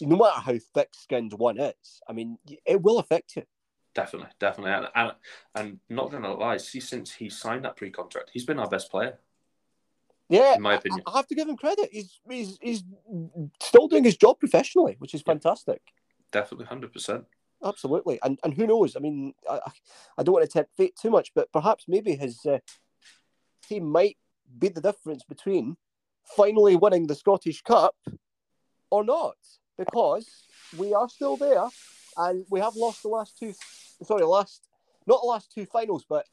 no matter how thick-skinned one is. I mean, it will affect you. Definitely, definitely, and and, and not going to lie, see, since he signed that pre-contract, he's been our best player, Yeah, in my opinion. I have to give him credit. He's he's he's still doing his job professionally, which is Yeah. fantastic. Definitely, hundred percent. Absolutely, and and who knows? I mean, I, I- I don't want to tempt fate too much, but perhaps maybe his uh, team might be the difference between finally winning the Scottish Cup or not, because we are still there, and we have lost the last two. Sorry, last not the last two finals, but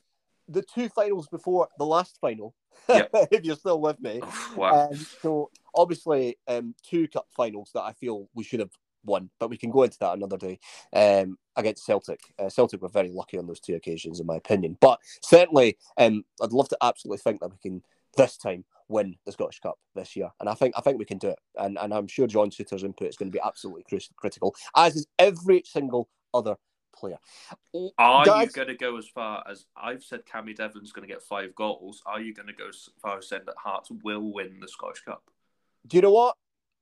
the two finals before the last final. Yep. if you're still with me. Wow. Um, so obviously, um, two cup finals that I feel we should have won, but we can go into that another day. Um, against Celtic, uh, Celtic were very lucky on those two occasions, in my opinion. But certainly, um, I'd love to absolutely think that we can this time win the Scottish Cup this year, and I think I think we can do it. And and I'm sure John Souttar's input is going to be absolutely cru- critical, as is every single other player. Are you going to go as far as I've said? Cammy Devlin's going to get five goals. Are you going to go as far as saying that Hearts will win the Scottish Cup? Do you know what?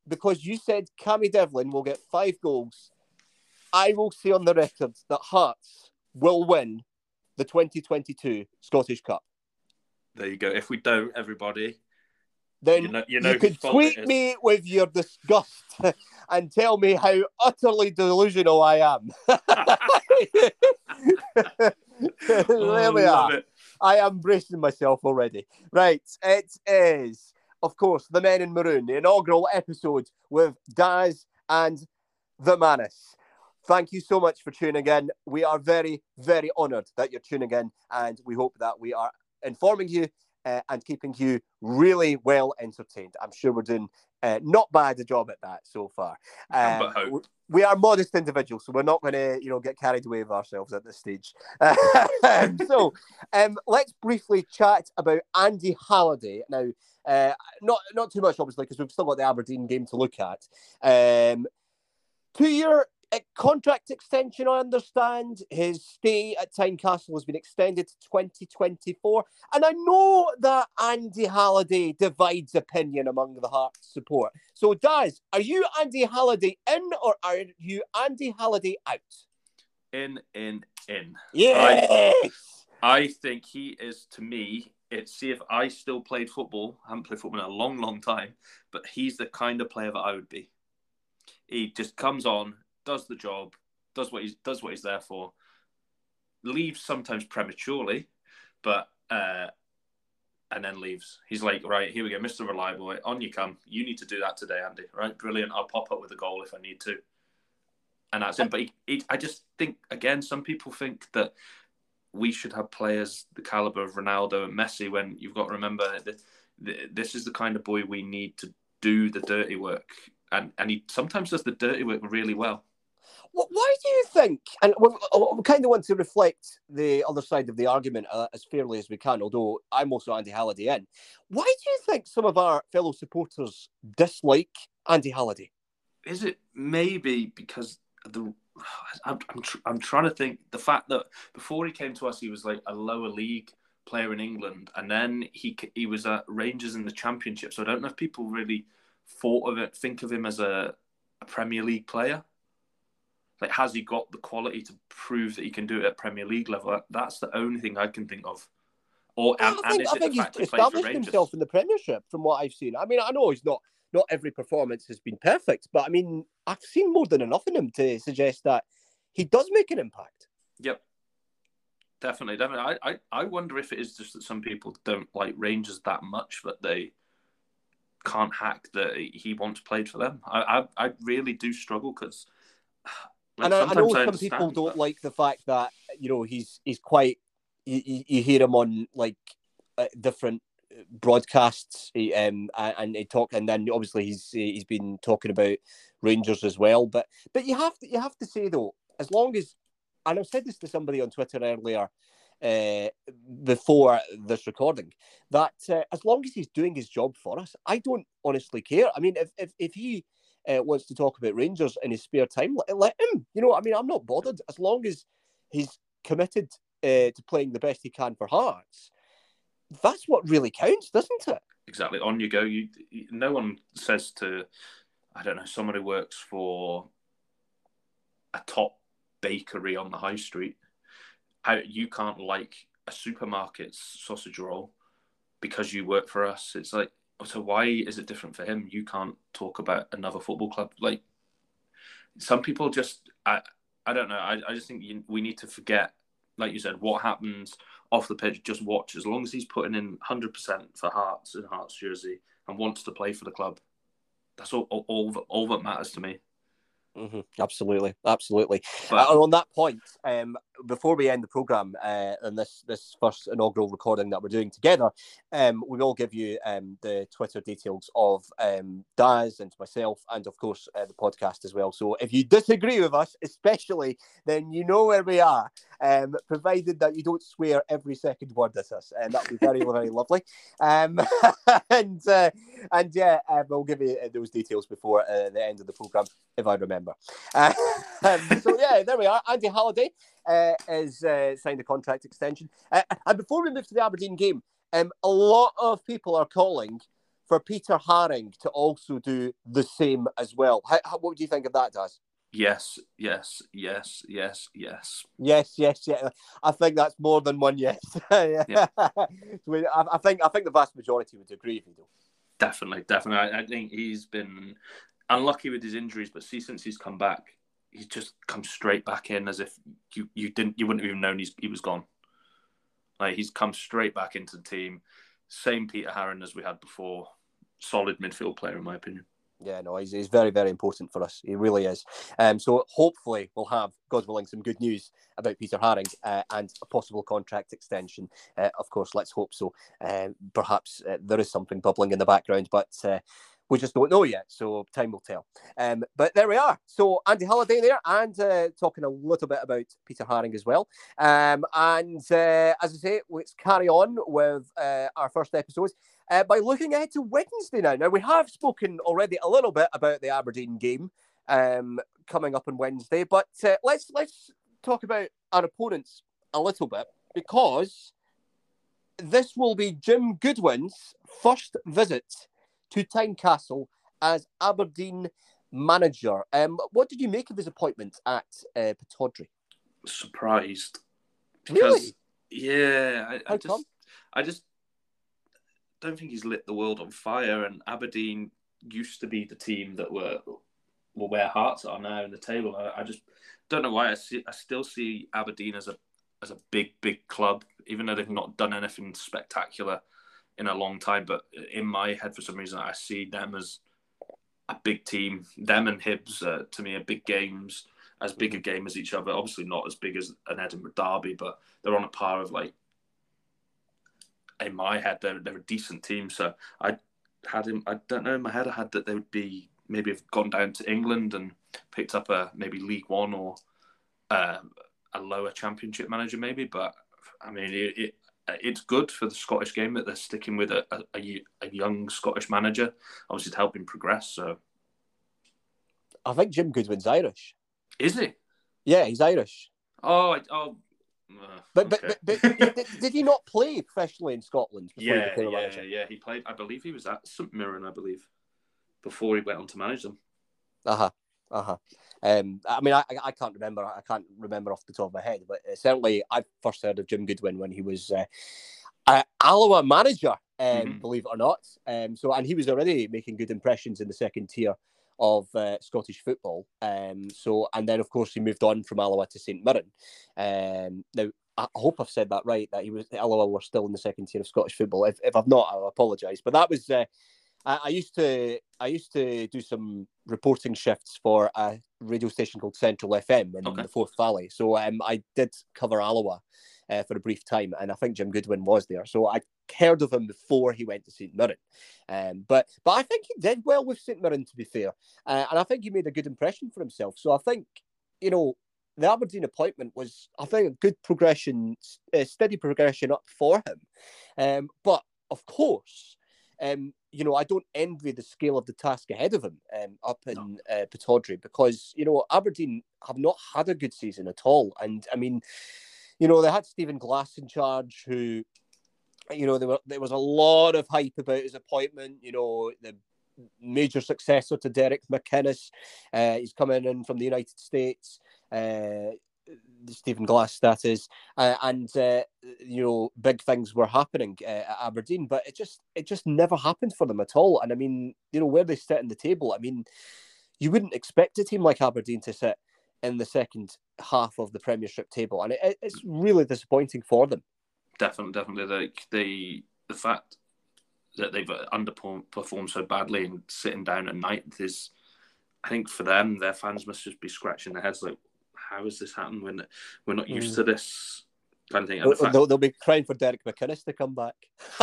Because you said Cammy Devlin will get five goals, I will say on the record that Hearts will win the 2022 Scottish Cup. There you go. If we don't, everybody, Then You know- you you, know whose could tweet me with your disgust and tell me how utterly delusional I am. there Oh, we are. it. I am bracing myself already. Right, it is, of course, the Men in Maroon, the inaugural episode with Daz and the Manace. Thank you so much for tuning in. We are very, very honoured that you're tuning in, and we hope that we are informing you uh, and keeping you really well entertained. I'm sure we're doing uh, not bad a job at that so far. Um, we are modest individuals, so we're not going to, you know, get carried away with ourselves at this stage. So, um, let's briefly chat about Andy Halliday now. Uh, not not too much, obviously, because we've still got the Aberdeen game to look at. Um, two-year a contract extension, I understand. His stay at Tynecastle has been extended to 2024. And I know that Andy Halliday divides opinion among the Hearts support. So, Daz, are you Andy Halliday in or are you Andy Halliday out? In, in, in. Yes! I, I think he is, to me, it's see if I still played football. I haven't played football in a long, long time, but he's the kind of player that I would be. He just comes on, does the job, does what he's does what he's there for, leaves sometimes prematurely, but uh, and then leaves. He's like, right, here we go, Mr. Reliable, on you come. You need to do that today, Andy. Right, brilliant. I'll pop up with a goal if I need to, and that's it. But he, he, I just think again, some people think that we should have players the caliber of Ronaldo and Messi. When you've got to remember that this is the kind of boy we need to do the dirty work, and and he sometimes does the dirty work really well. Why do you think, and we, we kind of want to reflect the other side of the argument uh, as fairly as we can, although I'm also Andy Halliday in. Why do you think some of our fellow supporters dislike Andy Halliday? Is it maybe because the I'm, I'm, tr- I'm trying to think the fact that before he came to us, he was like a lower league player in England, and then he he was at Rangers in the Championship. So I don't know if people really thought of it, think of him as a, a Premier League player like has he got the quality to prove that he can do it at Premier League level? That's the only thing I can think of. Or well, and, I think, I think he's established himself in the Premiership from what I've seen. I mean, I know he's not not every performance has been perfect, but I mean, I've seen more than enough in him to suggest that he does make an impact. Yep. Definitely, definitely. I, I, I wonder if it is just that some people don't like Rangers that much that they can't hack that he once played for them. I, I, I really do struggle because like, and I, I know some people don't that. like the fact that you know he's he's quite. You, you hear him on like uh, different broadcasts, he, um, and he talk, and then obviously he's he's been talking about Rangers as well. But but you have to you have to say though, as long as, and I've said this to somebody on Twitter earlier, uh, before this recording, that uh, as long as he's doing his job for us, I don't honestly care. I mean, if if if he uh, wants to talk about Rangers in his spare time, let, let, him. You know, I mean, I'm not bothered as long as he's committed uh, to playing the best he can for Hearts. That's what really counts, doesn't it? Exactly. On you go. You, you no one says to, I don't know, someone who works for a top bakery on the high street, how you can't like a supermarket's sausage roll because you work for us. It's like so why is it different for him? You can't talk about another football club. Like some people just, I, I don't know. I, I just think you, we need to forget, like you said, what happens off the pitch. Just watch. As long as he's putting in hundred percent for Hearts in Hearts jersey and wants to play for the club, that's all all, all, that, all that matters to me. Mm-hmm. Absolutely, absolutely. But, uh, on that point, um, before we end the program uh, and this this first inaugural recording that we're doing together, um, we will give you um, the Twitter details of um, Daz and myself, and of course uh, the podcast as well. So if you disagree with us, especially, then you know where we are. Um, provided that you don't swear every second word at us, and that would be very very lovely. Um, and uh, and yeah, uh, we'll give you uh, those details before uh, the end of the program if I remember. Uh, um, so yeah, there we are. Andy Halliday uh, is uh, signed a contract extension. Uh, and before we move to the Aberdeen game, um, a lot of people are calling for Peter Haring to also do the same as well. How, how, what do you think of that, Daz? Yes, yes, yes, yes, yes. Yes, yes, yeah. I think that's more than one yes. yeah. I, I, think I think the vast majority would agree with you. though. Definitely, definitely. I, I think he's been unlucky with his injuries, but see, since he's come back, he's just comes straight back in as if you, you didn't you wouldn't have even known he's, he was gone. Like he's come straight back into the team. Same Peter Haring as we had before. Solid midfield player, in my opinion. Yeah, no, he's, he's very, very important for us. He really is. Um, so hopefully we'll have, God willing, some good news about Peter Haring uh, and a possible contract extension. Uh, of course, let's hope so. Um, perhaps uh, there is something bubbling in the background, but uh, we just don't know yet, so time will tell. Um, but there we are. So Andy Halliday there, and uh, talking a little bit about Peter Haring as well. Um, and uh, as I say, let's carry on with uh, our first episode uh, by looking ahead to Wednesday now. Now we have spoken already a little bit about the Aberdeen game. um, coming up on Wednesday. But uh, let's let's talk about our opponents a little bit because this will be Jim Goodwin's first visit to Tynecastle as Aberdeen manager. Um, what did you make of his appointment at uh, Pittodrie? Surprised. Because, really? Yeah, I, I just, come? I just don't think he's lit the world on fire. And Aberdeen used to be the team that were well, where hearts are now in the table. I, I just don't know why I see. I still see Aberdeen as a as a big, big club, even though they've not done anything spectacular in a long time. But in my head, for some reason, I see them as a big team. Them and Hibs, uh, to me, are big games, as big a game as each other. Obviously, not as big as an Edinburgh derby, but they're on a par of like. In my head, they're they're a decent team. So I had him. I don't know. In my head, I had that they would be maybe have gone down to England and picked up a maybe League One or uh, a lower Championship manager, maybe. But I mean, it, it, it's good for the Scottish game that they're sticking with a, a, a young Scottish manager, obviously to help him progress. So, I think Jim Goodwin's Irish. Is he? Yeah, he's Irish. Oh, I, oh. Uh, but, okay. but, but but did, did, he not play professionally in Scotland? Yeah, yeah, yeah. He played. I believe he was at St Mirren. I believe before he went on to manage them. Uh huh. Uh huh. Um, I mean, I, I can't remember. I can't remember off the top of my head, but uh, certainly I first heard of Jim Goodwin when he was uh, uh, Alloa manager. Um, mm-hmm. believe it or not. Um, so and he was already making good impressions in the second tier of uh, Scottish football. Um, so and then of course he moved on from Alloa to St Mirren. Um, now I hope I've said that right. That he was Alloa were still in the second tier of Scottish football. If, if I've not, I'll apologise. But that was uh, I, I, used to I used to do some reporting shifts for a radio station called Central FM in okay. the Forth Valley. So um, I did cover Alloa uh, for a brief time, and I think Jim Goodwin was there. So I heard of him before he went to St Mirren. Um, but but I think he did well with St Mirren, to be fair, uh, and I think he made a good impression for himself. So I think you know the Aberdeen appointment was, I think, a good progression, a steady progression up for him. Um, but of course, um, you know, I don't envy the scale of the task ahead of him um, up in no. uh, Pittodrie because, you know, Aberdeen have not had a good season at all. And I mean, you know, they had Stephen Glass in charge who, you know, there, were, there was a lot of hype about his appointment, you know, the major successor to Derek McInnes. Uh, he's coming in from the United States. Uh, Stephen Glass that is, uh, and uh, you know big things were happening uh, at Aberdeen, but it just it just never happened for them at all. And I mean, you know where they sit in the table. I mean, you wouldn't expect a team like Aberdeen to sit in the second half of the Premiership table, and it, it's really disappointing for them. Definitely, definitely. Like the the fact that they've underperformed so badly and sitting down at night is, I think for them, their fans must just be scratching their heads like, how has this happened when we're not used mm. to this kind of thing? They'll, fact, they'll, they'll, be crying for Derek McInnes to come back.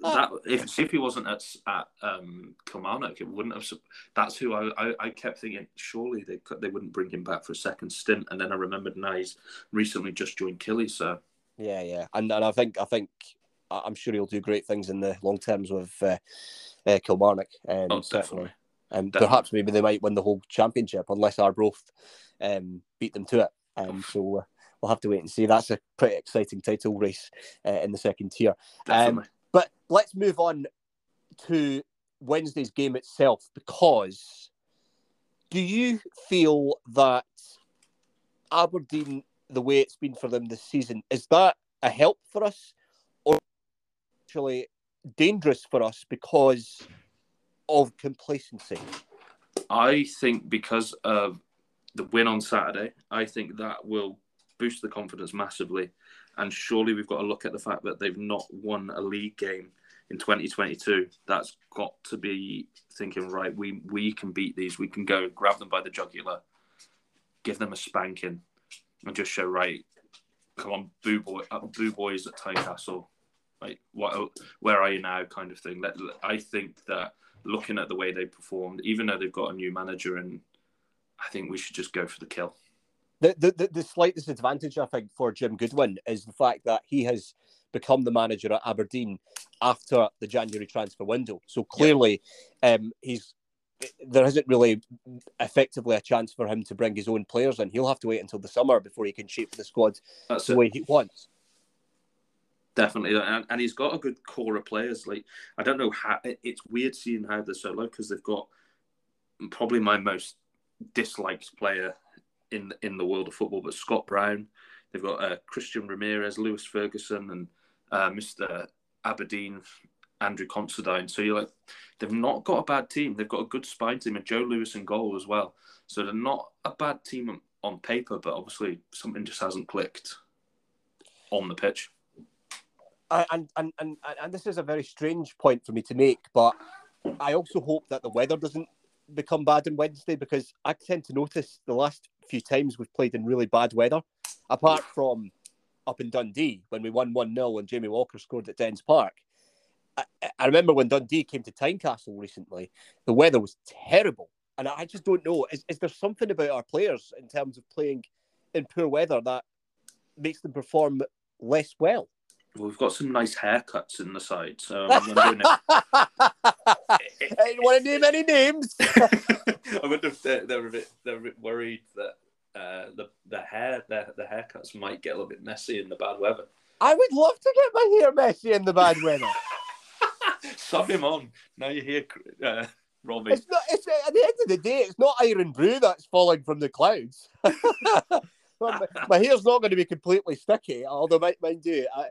that if if he wasn't at at um, Kilmarnock, it wouldn't have. That's who I, I, I kept thinking. Surely they they wouldn't bring him back for a second stint, and then I remembered now he's recently just joined Killie. So yeah, yeah, and and I think I think I'm sure he'll do great things in the long terms with uh, uh, Kilmarnock. Um, oh, certainly. And um, perhaps maybe they might win the whole championship unless Arbroath um, beat them to it. Um, so uh, we'll have to wait and see. That's a pretty exciting title race uh, in the second tier. Um, but let's move on to Wednesday's game itself because do you feel that Aberdeen, the way it's been for them this season, is that a help for us or actually dangerous for us because of complacency? I think because of the win on Saturday, I think that will boost the confidence massively. And surely we've got to look at the fact that they've not won a league game in 2022. That's got to be thinking, right, we, we can beat these. We can go grab them by the jugular, give them a spanking, and just show, right, come on, boo, boy, uh, boo boys at Tynecastle. Like, what, where are you now? Kind of thing. I think that looking at the way they performed, even though they've got a new manager and I think we should just go for the kill. The, the, the, slight disadvantage, I think, for Jim Goodwin is the fact that he has become the manager at Aberdeen after the January transfer window. So clearly, um, he's there isn't really effectively a chance for him to bring his own players in. He'll have to wait until the summer before he can shape the squad That's the it. way he wants. Definitely, and, and he's got a good core of players. Like I don't know how it's weird seeing how they're so low because they've got probably my most disliked player in in the world of football, but Scott Brown. They've got uh, Christian Ramirez, Lewis Ferguson, and uh, Mr. Aberdeen, Andrew Considine. So you're like, they've not got a bad team. They've got a good spine team, and Joe Lewis in goal as well. So they're not a bad team on, paper, but obviously something just hasn't clicked on the pitch. And, and and and this is a very strange point for me to make, but I also hope that the weather doesn't become bad on Wednesday because I tend to notice the last few times we've played in really bad weather, apart from up in Dundee when we won 1 0 and Jamie Walker scored at Dens Park. I, I remember when Dundee came to Tynecastle recently, the weather was terrible. And I just don't know. Is, is there something about our players in terms of playing in poor weather that makes them perform less well? Well, we've got some nice haircuts in the side, so I'm wondering if, I didn't want to name any names. I wonder if they're, they're a bit they're a bit worried that uh, the the hair the, the haircuts might get a little bit messy in the bad weather. I would love to get my hair messy in the bad weather. Sub him on. Now you hear uh, Robbie. It's not. It's at the end of the day, it's not Irn-Bru that's falling from the clouds. My, my hair's not going to be completely sticky, although mind, mind you, I,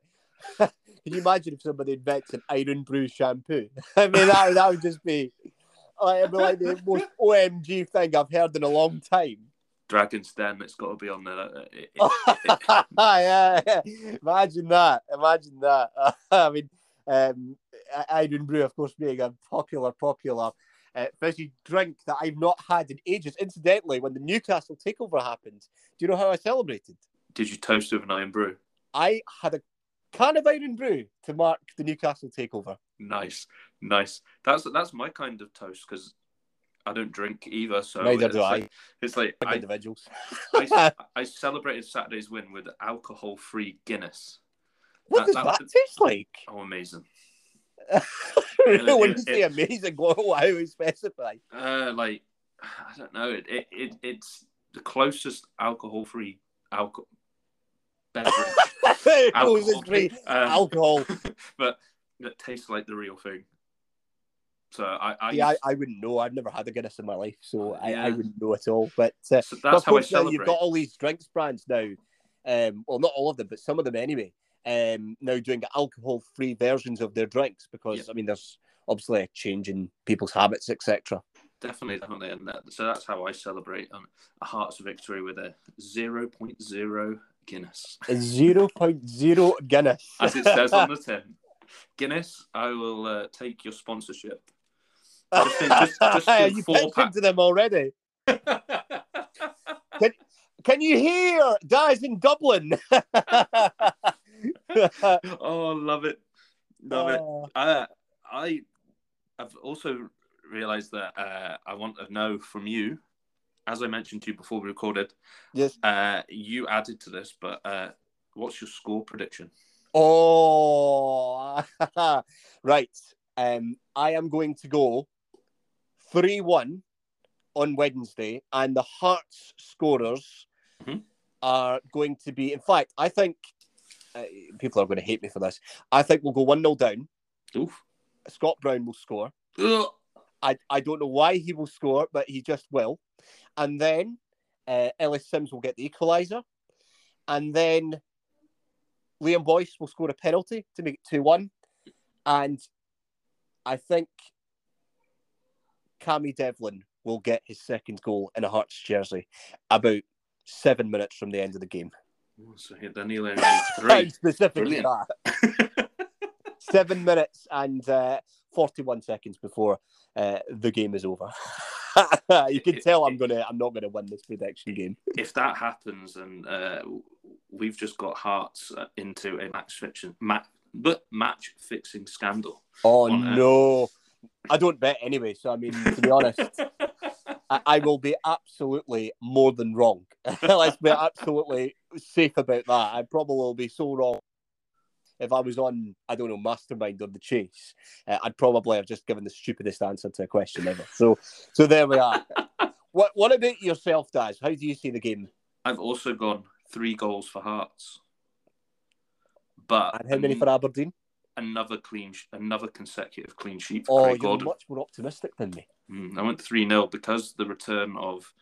can you imagine if somebody invents an Irn-Bru shampoo? I mean, that, that would just be. Like, like the most OMG thing I've heard in a long time. Dragon's Den. It's got to be on there. It- it- it- yeah, yeah. Imagine that. Imagine that. I mean, um, Irn-Bru, of course, being a popular, popular uh, fizzy drink that I've not had in ages. Incidentally, when the Newcastle takeover happened, do you know how I celebrated? Did you toast with an Irn-Bru? I had a can of Irn-Bru to mark the Newcastle takeover. Nice, nice. That's that's my kind of toast because I don't drink either. So Neither do I. like, It's like I, individuals. I, I celebrated Saturday's win with alcohol-free Guinness. what that- does that- that taste like? Oh, amazing! when you say amazing, what, how do you specify? Uh, like I don't know. It, it, it it's the closest alcohol-free alcohol beverage. Free um, alcohol. but it tastes like the real thing. So I, I, Yeah, I, I wouldn't know. I've never had a Guinness in my life, so I, I wouldn't know at all. But uh, so that's how I celebrate. you've got all these drinks brands now. Um, well, not all of them, but some of them anyway. Um, now doing alcohol-free versions of their drinks because Yeah. I mean, there's obviously a change in people's habits, etc. Definitely, definitely, and that, so that's how I celebrate um, a Hearts victory with a 0.0 Guinness, Zero point zero Guinness. as it says on the tin. Guinness, I will uh, take your sponsorship. Just just- just you four pitched pack. into them already. Can you hear Daz in Dublin? oh, love it, love it. Uh, I have also realised that uh, I want to know from you, as I mentioned to you before we recorded. Yes. Uh, you added to this, but uh, what's your score prediction? Oh, right. Um, I am going to go 3 1 on Wednesday, and the Hearts scorers Mhm. are going to be, in fact, I think uh, people are going to hate me for this. I think we'll go 1 0 down. Oof. Scott Brown will score. Ugh. I, I don't know why he will score, but he just will. And then uh, Ellis Simms will get the equaliser. And then Liam Boyce will score a penalty to make it 2 1. And I think Cammy Devlin will get his second goal in a Hearts jersey about seven minutes from the end of the game. So they're nearly only three. Specifically that. Seven minutes and uh, 41 seconds before uh, the game is over. you can tell I'm gonna I'm not gonna win this prediction game. if that happens, and uh, we've just got Hearts uh, into a match fiction, match, but match fixing scandal. Oh On no. I don't bet anyway, so I mean to be honest, I, I will be absolutely more than wrong. Let's be absolutely safe about that. I probably will be so wrong. If I was on, I don't know, Mastermind or The Chase, uh, I'd probably have just given the stupidest answer to a question ever. So, so there we are. what What about yourself, Daz? How do you see the game? I've also gone three goals for Hearts, but And how many for Aberdeen? another clean, another consecutive clean sheet Oh, for you're Gordon. much more optimistic than me. Mm, I went 3 0 because the return of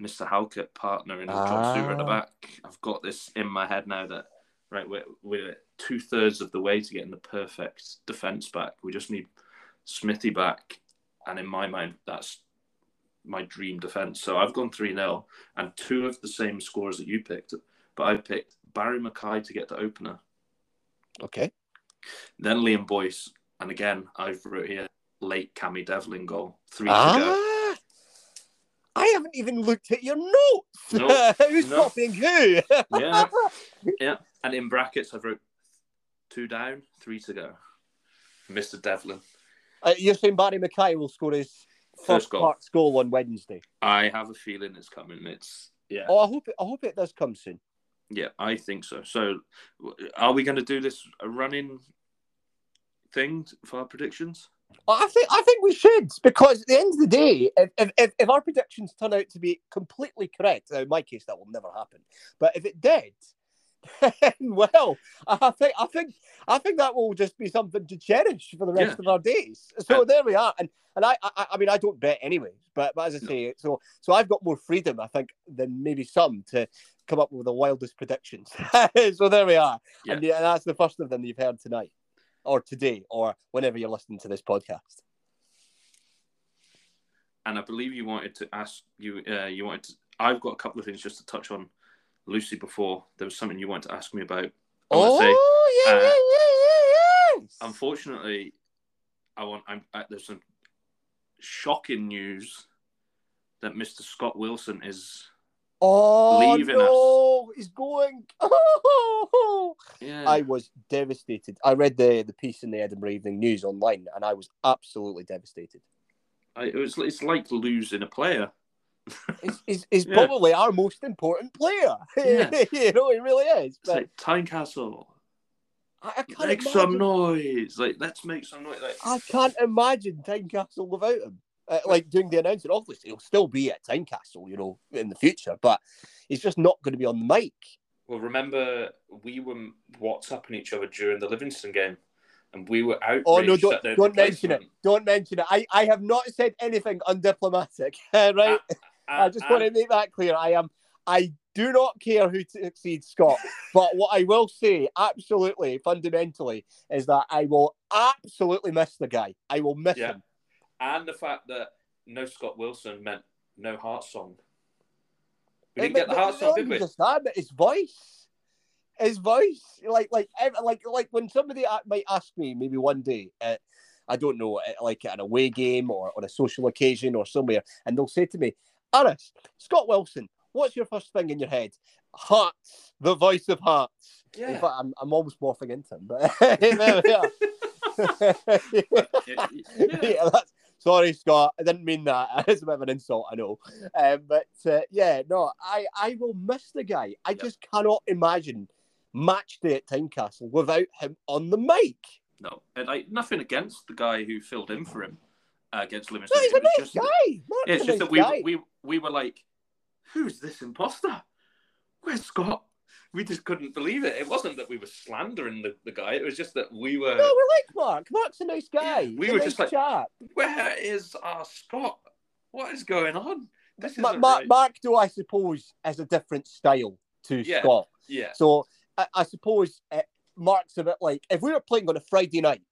Mr. Halkett, partner in John Souttar at the Ah. back. I've got this in my head now that, right, we're, we're two thirds of the way to getting the perfect defence back. We just need Smithy back. And in my mind, that's my dream defence. So I've gone 3 0 and two of the same scores that you picked. But I picked Barry McKay to get the opener, Okay. then Liam Boyce. And again, I've wrote here late Cammy Devlin goal. Three to go. Ah, I haven't even looked at your notes. No, Who's no. copying who? Yeah. Yeah, and in brackets, I've wrote two down, three to go. Mr. Devlin. Uh, you're saying Barry McKay will score his first, First goal. Parks goal on Wednesday. I have a feeling it's coming. It's yeah, Oh, I hope it, I hope it does come soon. yeah, I think so. So, are we going to do this a running thing for our predictions? I think I think we should because at the end of the day, if, if, if, our predictions turn out to be completely correct, now in my case that will never happen. But if it did, well, I think I think I think that will just be something to cherish for the rest Yeah. of our days. So there we are. And and I, I I mean I don't bet anyways, but but as I No. say, so so I've got more freedom I think than maybe some to come up with the wildest predictions. so there we are. Yeah. And, yeah, and that's the first of them you've heard tonight. Or today, or whenever you're listening to this podcast. And I believe you wanted to ask you. Uh, you wanted. To, I've got a couple of things just to touch on. Lucy, before there was something you wanted to ask me about. I want say, Oh, yeah, uh, yeah, yeah, yeah, yes. unfortunately, I want. I'm. I, there's some shocking news that Mr. Scott Wilson is. oh, leaving no, he's going. Oh, Yeah. I was devastated. I read the, the piece in the Edinburgh Evening News online, and I was absolutely devastated. I, it was. It's like losing a player. He's, he's, he's Yeah. probably our most important player. Yeah. you know, he really is. It's But like Tynecastle. I, I can't Make imagine, some noise. Like let's make some noise. Like I can't imagine Tynecastle without him. Uh, like doing the announcing, obviously he'll still be at Tynecastle, you know, in the future, but he's just not going to be on the mic. Well, remember we were WhatsApping each other during the Livingston game, and we were outraged. Oh no! Don't don't mention it. Don't mention it. I, I have not said anything undiplomatic. right? I just want to make that clear. I am. I do not care who succeeds Scott, but what I will say, absolutely, fundamentally, is that I will absolutely miss the guy. I will miss Yeah. him. and the fact that no Scott Wilson meant no heart song. We didn't get the heart song, did we? Just that, but his voice, his voice, like like like like when somebody might ask me maybe one day, uh, I don't know, like at an away game or on a social occasion or somewhere, and they'll say to me, "Aris, Scott Wilson, what's your first thing in your head?" Hearts, the voice of hearts. In Yeah. fact, I'm, I'm almost morphing into him, but there we are. yeah. yeah, that's, sorry, Scott. I didn't mean that. It's a bit of an insult, I know. Um, but uh, yeah, no, I, I will miss the guy. I Yep. just cannot imagine match day at Tynecastle without him on the mic. No, and like nothing against the guy who filled in for him against No, Livingston. he's It a nice just- guy. It's just nice that we, guy. we we were like, who's this imposter? Where's Scott? We just couldn't believe it. It wasn't that we were slandering the, the guy. It was just that we were. No, we like Mark. Mark's a nice guy. Yeah, we He's were nice just like- chap. Where is our Scott? What is going on? This Ma- isn't Ma- right. Mark, do I suppose, has a different style to Yeah. Scott. Yeah, So I, I suppose uh, Mark's a bit like if we were playing on a Friday night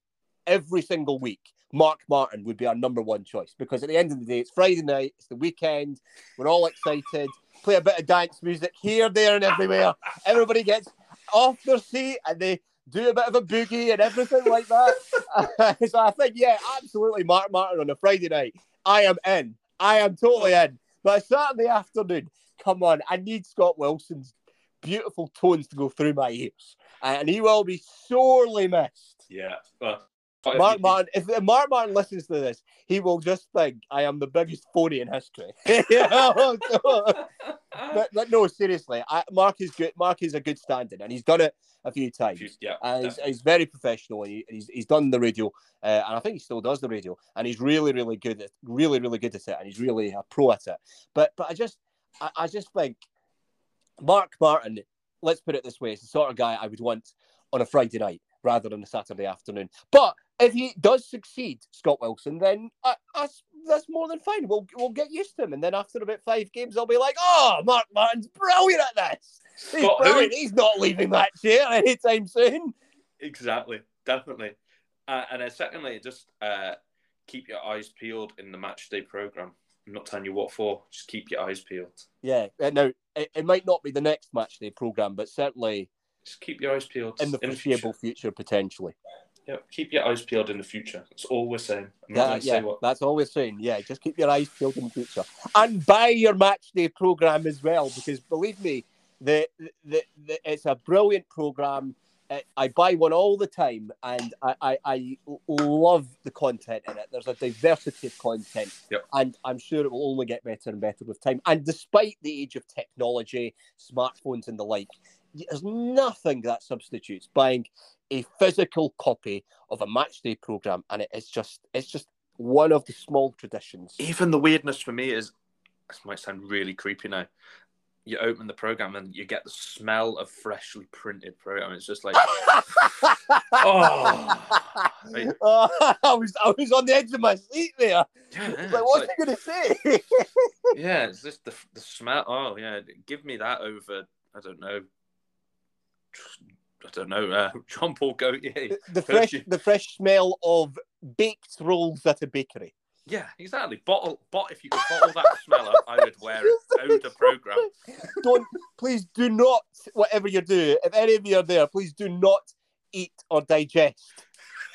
every single week, Mark Martin would be our number one choice because at the end of the day, it's Friday night, it's the weekend, we're all excited, play a bit of dance music here, there, and everywhere. Everybody gets off their seat and they do a bit of a boogie and everything like that. so I think, yeah, absolutely, Mark Martin on a Friday night. I am in. I am totally in. But Saturday afternoon, come on, I need Scott Wilson's beautiful tones to go through my ears. And he will be sorely missed. yeah. Well, Mark Martin, if Mark Martin listens to this, he will just think I am the biggest phony in history. but, but, no, seriously, I, Mark is good. Mark is a good standing, and he's done it a few times. Yeah, and he's, he's, very professional, and, he, he's he's done the radio, uh, and I think he still does the radio, and he's really really good at really really good at it, and he's really a pro at it. But but I just I, I just think Mark Martin, let's put it this way, is the sort of guy I would want on a Friday night rather than a Saturday afternoon. But if he does succeed, Scott Wilson, then uh, that's, that's more than fine. We'll we'll get used to him, and then after about five games, I'll be like, "Oh, Mark Martin's brilliant at this. He's Scott brilliant. Who? He's not leaving that chair anytime soon." Exactly, definitely. Uh, and then secondly, just uh, keep your eyes peeled in the match day program. I'm not telling you what for. Just keep your eyes peeled. Yeah. Uh, now it, it might not be the next match day program, but certainly just keep your eyes peeled in the foreseeable future. future. potentially. Yeah, keep your eyes peeled in the future. That's all we're saying. yeah, yeah, what... that's all we're saying. Yeah, just keep your eyes peeled in the future and buy your match day program as well, because believe me, the, the, the it's a brilliant program. Uh, I buy one all the time, and I, I, I, love the content in it. There's a diversity of content, yep. and I'm sure it will only get better and better with time. And despite the age of technology, smartphones, and the like, there's nothing that substitutes buying a physical copy of a match day program, and it is just it's just one of the small traditions. Even the weirdness for me is this might sound really creepy now. You open the program and you get the smell of freshly printed program. It's just like, oh, oh, I was I was on the edge of my seat there. Yeah, like, what's like, he going to say? yeah, it's just the the smell. Oh yeah, give me that over. I don't know I don't know, uh, Jean Paul Gaultier. The, the fresh, the fresh smell of baked rolls at a bakery. Yeah, exactly. Bottle, bot. If you could bottle that smeller, I would wear it out the program. Don't, please do not. Whatever you do, if any of you are there, please do not eat or digest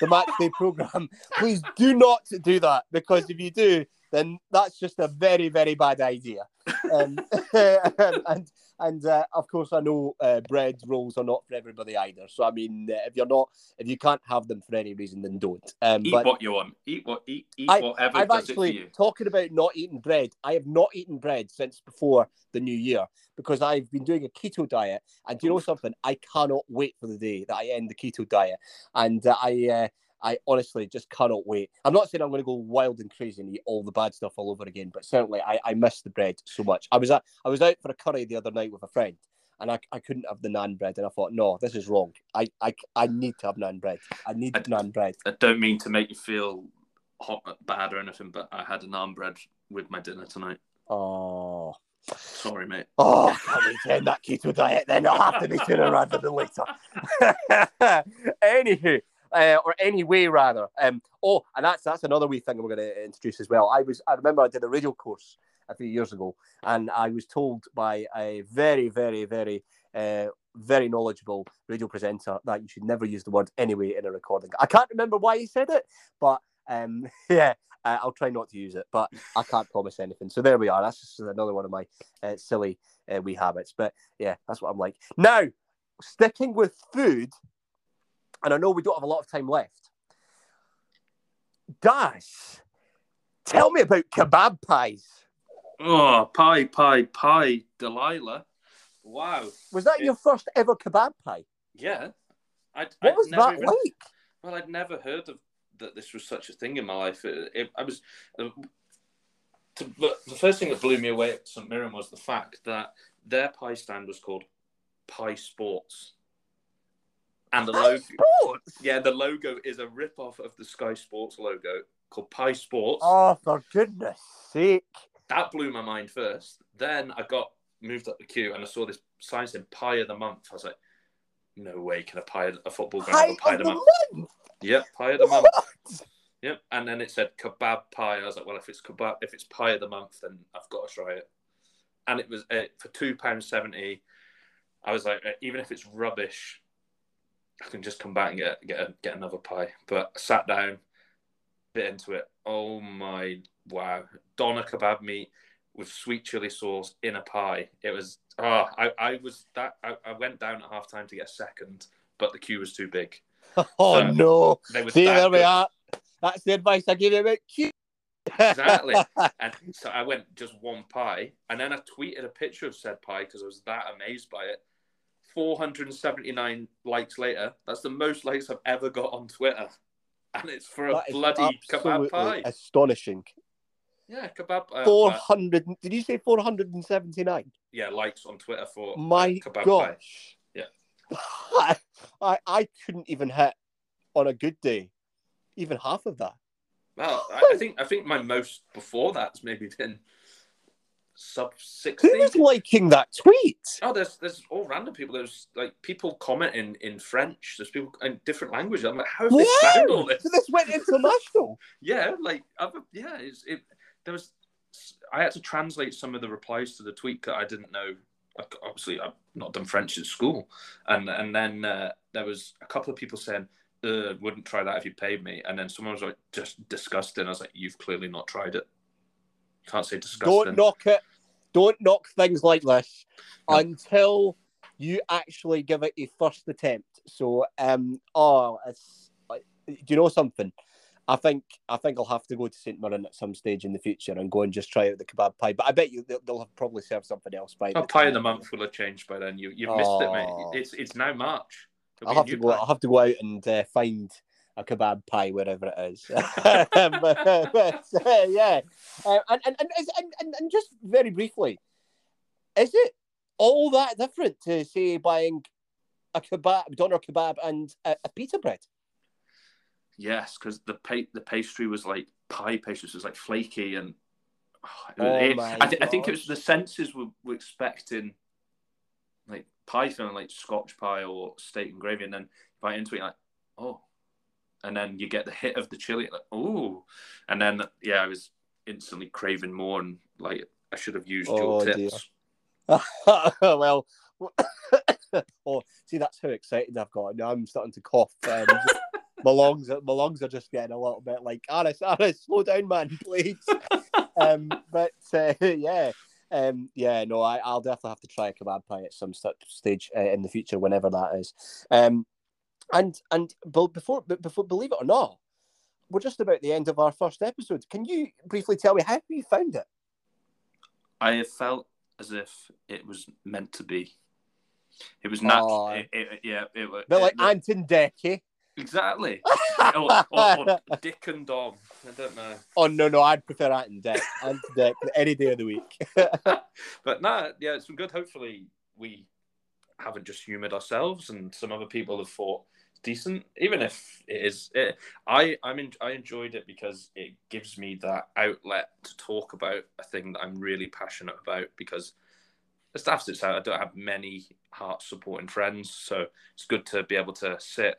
the match day program. Please do not do that because if you do, then that's just a very, very bad idea. Um, and and uh, of course, I know uh, bread rolls are not for everybody either. So I mean, uh, if you're not, if you can't have them for any reason, then don't. Um, eat what you want. Eat what eat, eat I, whatever. I've actually talking about not eating bread. I have not eaten bread since before the new year because I've been doing a keto diet. And do you know something? I cannot wait for the day that I end the keto diet. And uh, I uh, I honestly just cannot wait. I'm not saying I'm going to go wild and crazy and eat all the bad stuff all over again, but certainly I, I miss the bread so much. I was at, I was out for a curry the other night with a friend, and I, I couldn't have the naan bread, and I thought, no, this is wrong. I I, I need to have naan bread. I need I, naan bread. I don't mean to make you feel hot, bad or anything, but I had a naan bread with my dinner tonight. Oh. Sorry, mate. Oh, can we end that keto diet then? I'll have to be sooner rather than later. Anywho, uh, or any way rather. Um, oh, and that's that's another wee thing we're going to introduce as well. I was I remember I did a radio course a few years ago, and I was told by a very very very uh, very knowledgeable radio presenter that you should never use the word anyway in a recording. I can't remember why he said it, but um, yeah, I'll try not to use it, but I can't promise anything. So there we are. That's just another one of my uh, silly uh, wee habits. But yeah, that's what I'm like. Now, sticking with food, and I know we don't have a lot of time left. Daz, tell me about kebab pies. Oh, pie, pie, pie, Delilah. Wow. Was that it, your first ever kebab pie? Yeah. I'd, what I'd was that even, like? Well, I'd never heard of that. This was such a thing in my life. It, it, I was. Uh, to, the first thing that blew me away at St Mirren was the fact that their pie stand was called Pie Sports and the logo. Sports? Yeah, the logo is a rip off of the Sky Sports logo called Pie Sports. Oh, for goodness sake. That blew my mind first. Then I got moved up the queue and I saw this sign saying Pie of the Month. I was like, no way can a pie a football game have a pie of the, month? month? Yep, Pie of the what? Month. Yep, and then it said kebab pie. I was like, well, if it's kebab, if it's pie of the month, then I've got to try it. And it was uh, for two pounds seventy. I was like, uh, even if it's rubbish, I can just come back and get get a, get another pie. But I sat down, bit into it. Oh my wow! Doner kebab meat with sweet chili sauce in a pie. It was oh I, I was that I, I went down at half time to get a second, but the queue was too big. Oh So, no! They were See, there we are. That's the advice I give you about queue. Exactly. And so I went just one pie, and then I tweeted a picture of said pie because I was that amazed by it. 479 likes later. That's the most likes I've ever got on Twitter. And it's for a bloody kebab pie. astonishing. Yeah, kebab. Uh, Four uh. Did you say four hundred and seventy-nine? yeah, likes on Twitter for uh, My kebab pie. gosh. Yeah. I, I I couldn't even hit on a good day, even half of that. Well, I, I think I think my most before that's maybe been sub sixty. Who was liking that tweet? Oh, there's there's all random people. There's like people commenting in French. There's people in different languages. I'm like, how have they found all this? So this went international. Yeah, like other, yeah, it's, it. There was. I had to translate some of the replies to the tweet that I didn't know. Like, obviously, I've not done French at school, and and then uh, there was a couple of people saying, uh, "Wouldn't try that if you paid me," and then someone was like, "Just disgusting." I was like, "You've clearly not tried it. Can't say disgusting." Don't knock it. Don't knock things like this No. until you actually give it a first attempt. So, um, oh, it's. Do you know something? I think I think I'll have to go to St Mirren at some stage in the future and go and just try out the kebab pie. But I bet you they'll, they'll have probably served something else by. Oh, the pie time. of the month will have changed by then. You you've missed it, mate. Oh. It's it's now March. It'll I'll have to go. pie. I'll have to go out and uh, find a kebab pie wherever it is. But, but, uh, yeah, uh, and, and, and, and and just very briefly, is it all that different to say buying a kebab, doner kebab, and a, a pita bread? Yes, because the pa- the pastry was like pie pastry, so it was like flaky and. Oh, it- Oh it- I, th- I think it was the senses were, were expecting like pie feeling like Scotch pie or steak and gravy, and then bite into it you're like oh, and then you get the hit of the chili like oh, and then yeah, I was instantly craving more and like I should have used your Oh, dear. tips. well, oh, see, that's how excited I've got. Now I'm starting to cough. Um, my lungs, my lungs are just getting a little bit like, Aris, Aris, slow down, man, please. um, but uh, yeah, um, yeah, no, I, I'll definitely have to try a kebab pie at some stage uh, in the future, whenever that is. Um, and and before, before, believe it or not, we're just about the end of our first episode. Can you briefly tell me how you found it? I have felt as if it was meant to be. It was natural. It, it, yeah, it, was Bit like Anton Decky. exactly. or, or, or Dick and Dom. I don't know. Oh no, no, I'd prefer Ant and Dec. Anton Deck any day of the week. But no, yeah, it's been good. Hopefully, we haven't just humoured ourselves, and some other people have thought decent, even if it is. It, I I'm in, I enjoyed it because it gives me that outlet to talk about a thing that I'm really passionate about. Because the staff sits out, I don't have many heart supporting friends, so it's good to be able to sit.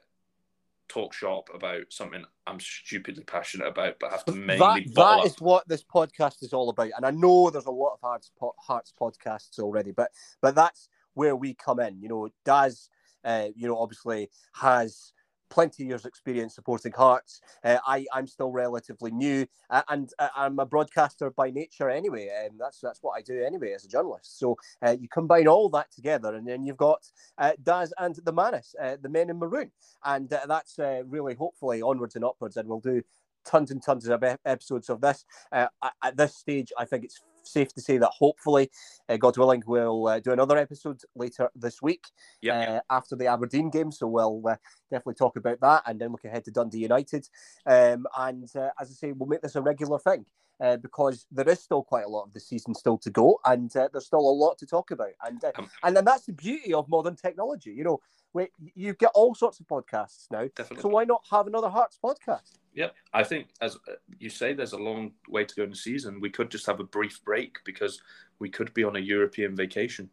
Talk shop about something I'm stupidly passionate about, but have to mainly that, that what this podcast is all about. And I know there's a lot of Hearts, po- Hearts podcasts already, but but that's where we come in. You know, Daz, uh, you know, obviously has plenty of years experience supporting Hearts. Uh, I I'm still relatively new, uh, and uh, I'm a broadcaster by nature anyway, and that's that's what I do anyway as a journalist. So uh, you combine all that together, and then you've got uh, Daz and the Manace, uh, the Men in Maroon, and that's really hopefully onwards and upwards, and we'll do tons and tons of episodes of this. At this stage, I think it's safe to say that hopefully, uh, God willing, we'll uh, do another episode later this week Yeah, uh, after the Aberdeen game. So we'll uh, definitely talk about that and then look ahead to Dundee United. Um, and uh, as I say, we'll make this a regular thing. Uh, because there is still quite a lot of the season still to go, and uh, there's still a lot to talk about, and uh, Um, and then that's the beauty of modern technology. You know, where you get all sorts of podcasts now, definitely. so why not have another Hearts podcast? Yeah, I think as uh, you say, there's a long way to go in the season. We could just have a brief break because we could be on a European vacation.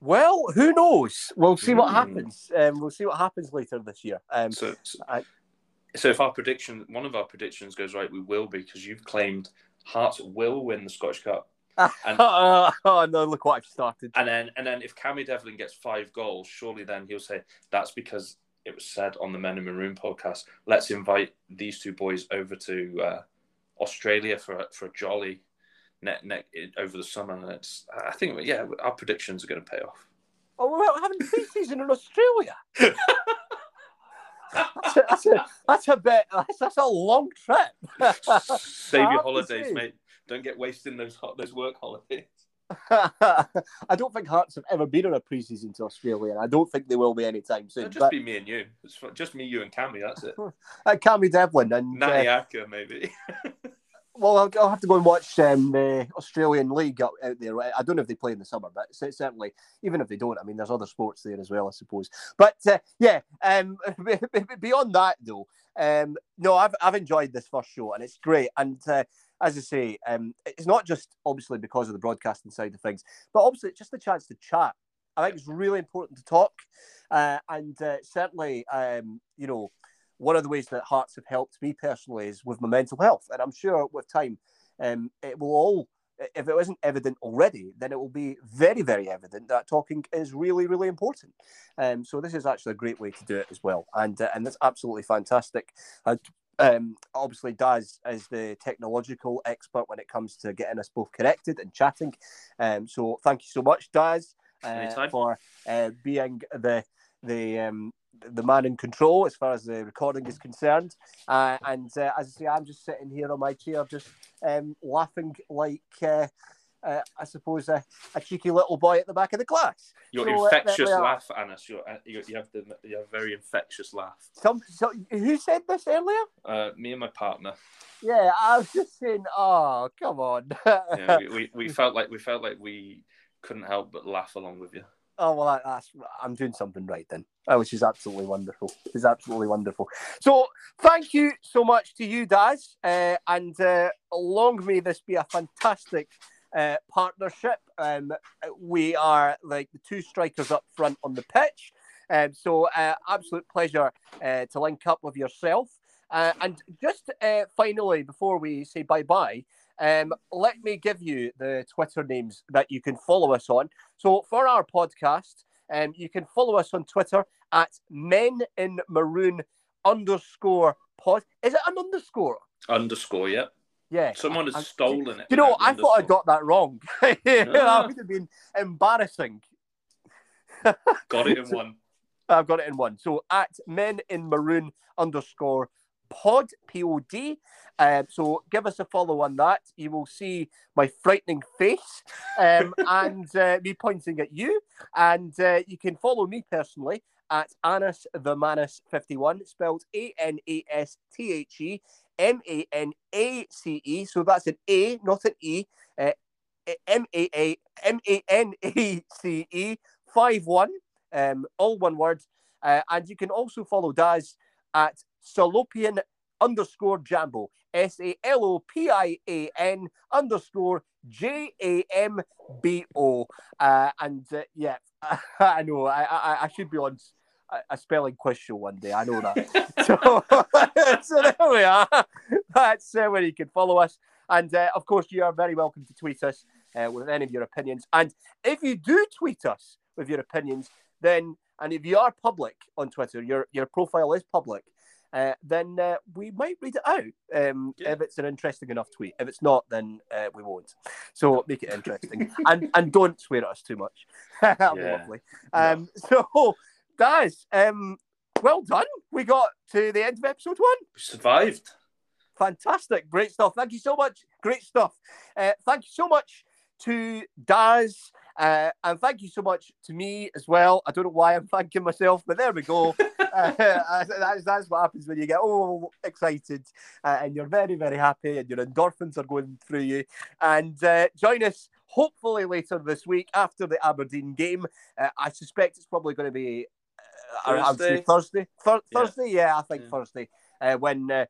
Well, who knows? We'll see what Hmm. happens. Um, we'll see what happens later this year. Um, So, so, I- so if our prediction, one of our predictions goes right, we will because you've claimed Hearts will win the Scottish Cup, And- oh no! Look what I've started. and then and then if Cammy Devlin gets five goals, surely then he'll say that's because it was said on the Men in Maroon podcast. Let's invite these two boys over to uh, Australia for a, for a jolly net net over the summer. And it's I think yeah, our predictions are going to pay off. Oh, we're out having pre-season in Australia. that's, a, that's, a, that's a bit. That's, that's a long trip. Save your holidays, mate. Don't get wasting those those work holidays. I don't think Hearts have ever been on a preseason to Australia, and I don't think they will be anytime soon. It'll just but... be me and you. It's just me, you, and Cammy. That's it. uh, Cammy Devlin and Natiaka, uh, maybe. well, I'll, I'll, have to go and watch um, the Australian League out, out, there. I don't know if they play in the summer, but certainly, even if they don't, I mean, there's other sports there as well, I suppose. But uh, yeah, um, beyond that, though, um, no, I've I've enjoyed this first show, and it's great. And uh, as I say, um, it's not just obviously because of the broadcasting side of things, but obviously it's just a chance to chat. I think it's really important to talk, uh, and uh, certainly, um, you know, one of the ways that Hearts have helped me personally is with my mental health, and I'm sure with time, um, it will all. If it isn't evident already, then it will be very, very evident that talking is really, really important. Um, so this is actually a great way to do it as well, and uh, and that's absolutely fantastic. Uh, um, obviously, Daz is the technological expert when it comes to getting us both connected and chatting. Um, so thank you so much, Daz, uh, for uh, being the the um, the man in control as far as the recording is concerned. Uh, and uh, as I say, I'm just sitting here on my chair, just um, laughing like uh, I suppose, a, a, cheeky little boy at the back of the class. Your so, uh, infectious uh, laugh, Anas. You're, you, you have the you have a very infectious laugh. Some, so, who said this earlier? Uh, me and my partner. Yeah, I was just saying, oh, come on. yeah, we, we, we, felt like we felt like we couldn't help but laugh along with you. Oh well, that's I'm doing something right then, oh, which is absolutely wonderful. It's absolutely wonderful. So thank you so much to you, Daz, uh, and uh, long may this be a fantastic uh, partnership. Um, we are like the two strikers up front on the pitch. Um, so, uh, absolute pleasure uh, to link up with yourself. Uh, and just uh, finally, before we say bye bye, um, let me give you the Twitter names that you can follow us on. So, for our podcast, um, you can follow us on Twitter at Men in Maroon underscore pod. Is it an underscore? Underscore, yeah. Yeah, someone has I, stolen it. You know, I thought I got that wrong. no. that would have been embarrassing. got it in one. I've got it in one. So at men in maroon underscore pod p o d. Um, so give us a follow on that. You will see my frightening face um, and uh, me pointing at you. And uh, you can follow me personally at Anas the Manace 51, spelled A N A S T H E M A N A C E. So that's an A, not an E. M A A M A N A C five one. Um, all one word. Uh, and you can also follow Daz at Salopian underscore Jambo. S A L O P I A N underscore J A M B O. Uh, and uh, yeah, I know I, I, I should be on a spelling quiz show one day. I know that. so, so there we are. That's uh, where you can follow us. And uh, of course, you are very welcome to tweet us uh, with any of your opinions. And if you do tweet us with your opinions, then and if you are public on Twitter, your your profile is public. Uh, then uh, we might read it out um, yeah. if it's an interesting enough tweet. If it's not, then uh, we won't. So make it interesting and and don't swear at us too much. That'll yeah. be lovely. Um, So Guys, um, well done. We got to the end of episode one. We survived. Fantastic. Great stuff. Thank you so much. Great stuff. Uh, thank you so much to Daz. Uh, and thank you so much to me as well. I don't know why I'm thanking myself, but there we go. uh, that's, that's what happens when you get all excited uh, and you're very, very happy and your endorphins are going through you. And uh, join us hopefully later this week after the Aberdeen game. Uh, I suspect it's probably going to be Thursday. Thursday. Th- yeah. Thursday, yeah, I think yeah. Thursday. Uh, when uh,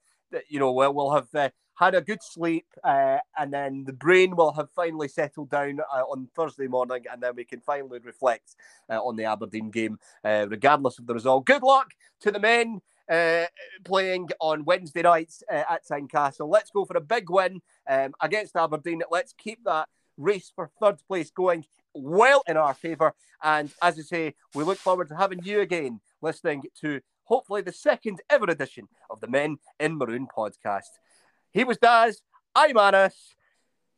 you know we'll, we'll have uh, had a good sleep, uh, and then the brain will have finally settled down uh, on Thursday morning, and then we can finally reflect uh, on the Aberdeen game, regardless of the result. Good luck to the men. playing on Wednesday nights at Tynecastle. Let's go for a big win um, against Aberdeen. Let's keep that race for third place going well in our favour. And as I say, we look forward to having you again listening to hopefully the second ever edition of the Men in Maroon podcast. He was Daz. I'm Anas.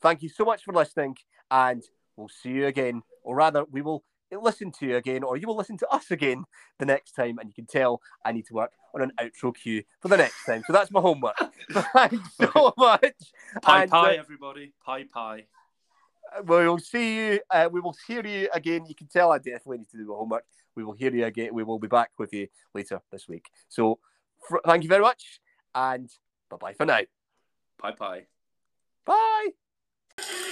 Thank you so much for listening, and we'll see you again. Or rather, we will listen to you again, or you will listen to us again the next time, and you can tell I need to work on an outro cue for the next time. So that's my homework. Thanks so much. Pie And, pie, uh, everybody. Pie pie. We'll see you. Uh, we will hear you again. You can tell I definitely need to do my homework. We will hear you again. We will be back with you later this week. So fr- thank you very much, and bye bye for now. Bye bye. Bye.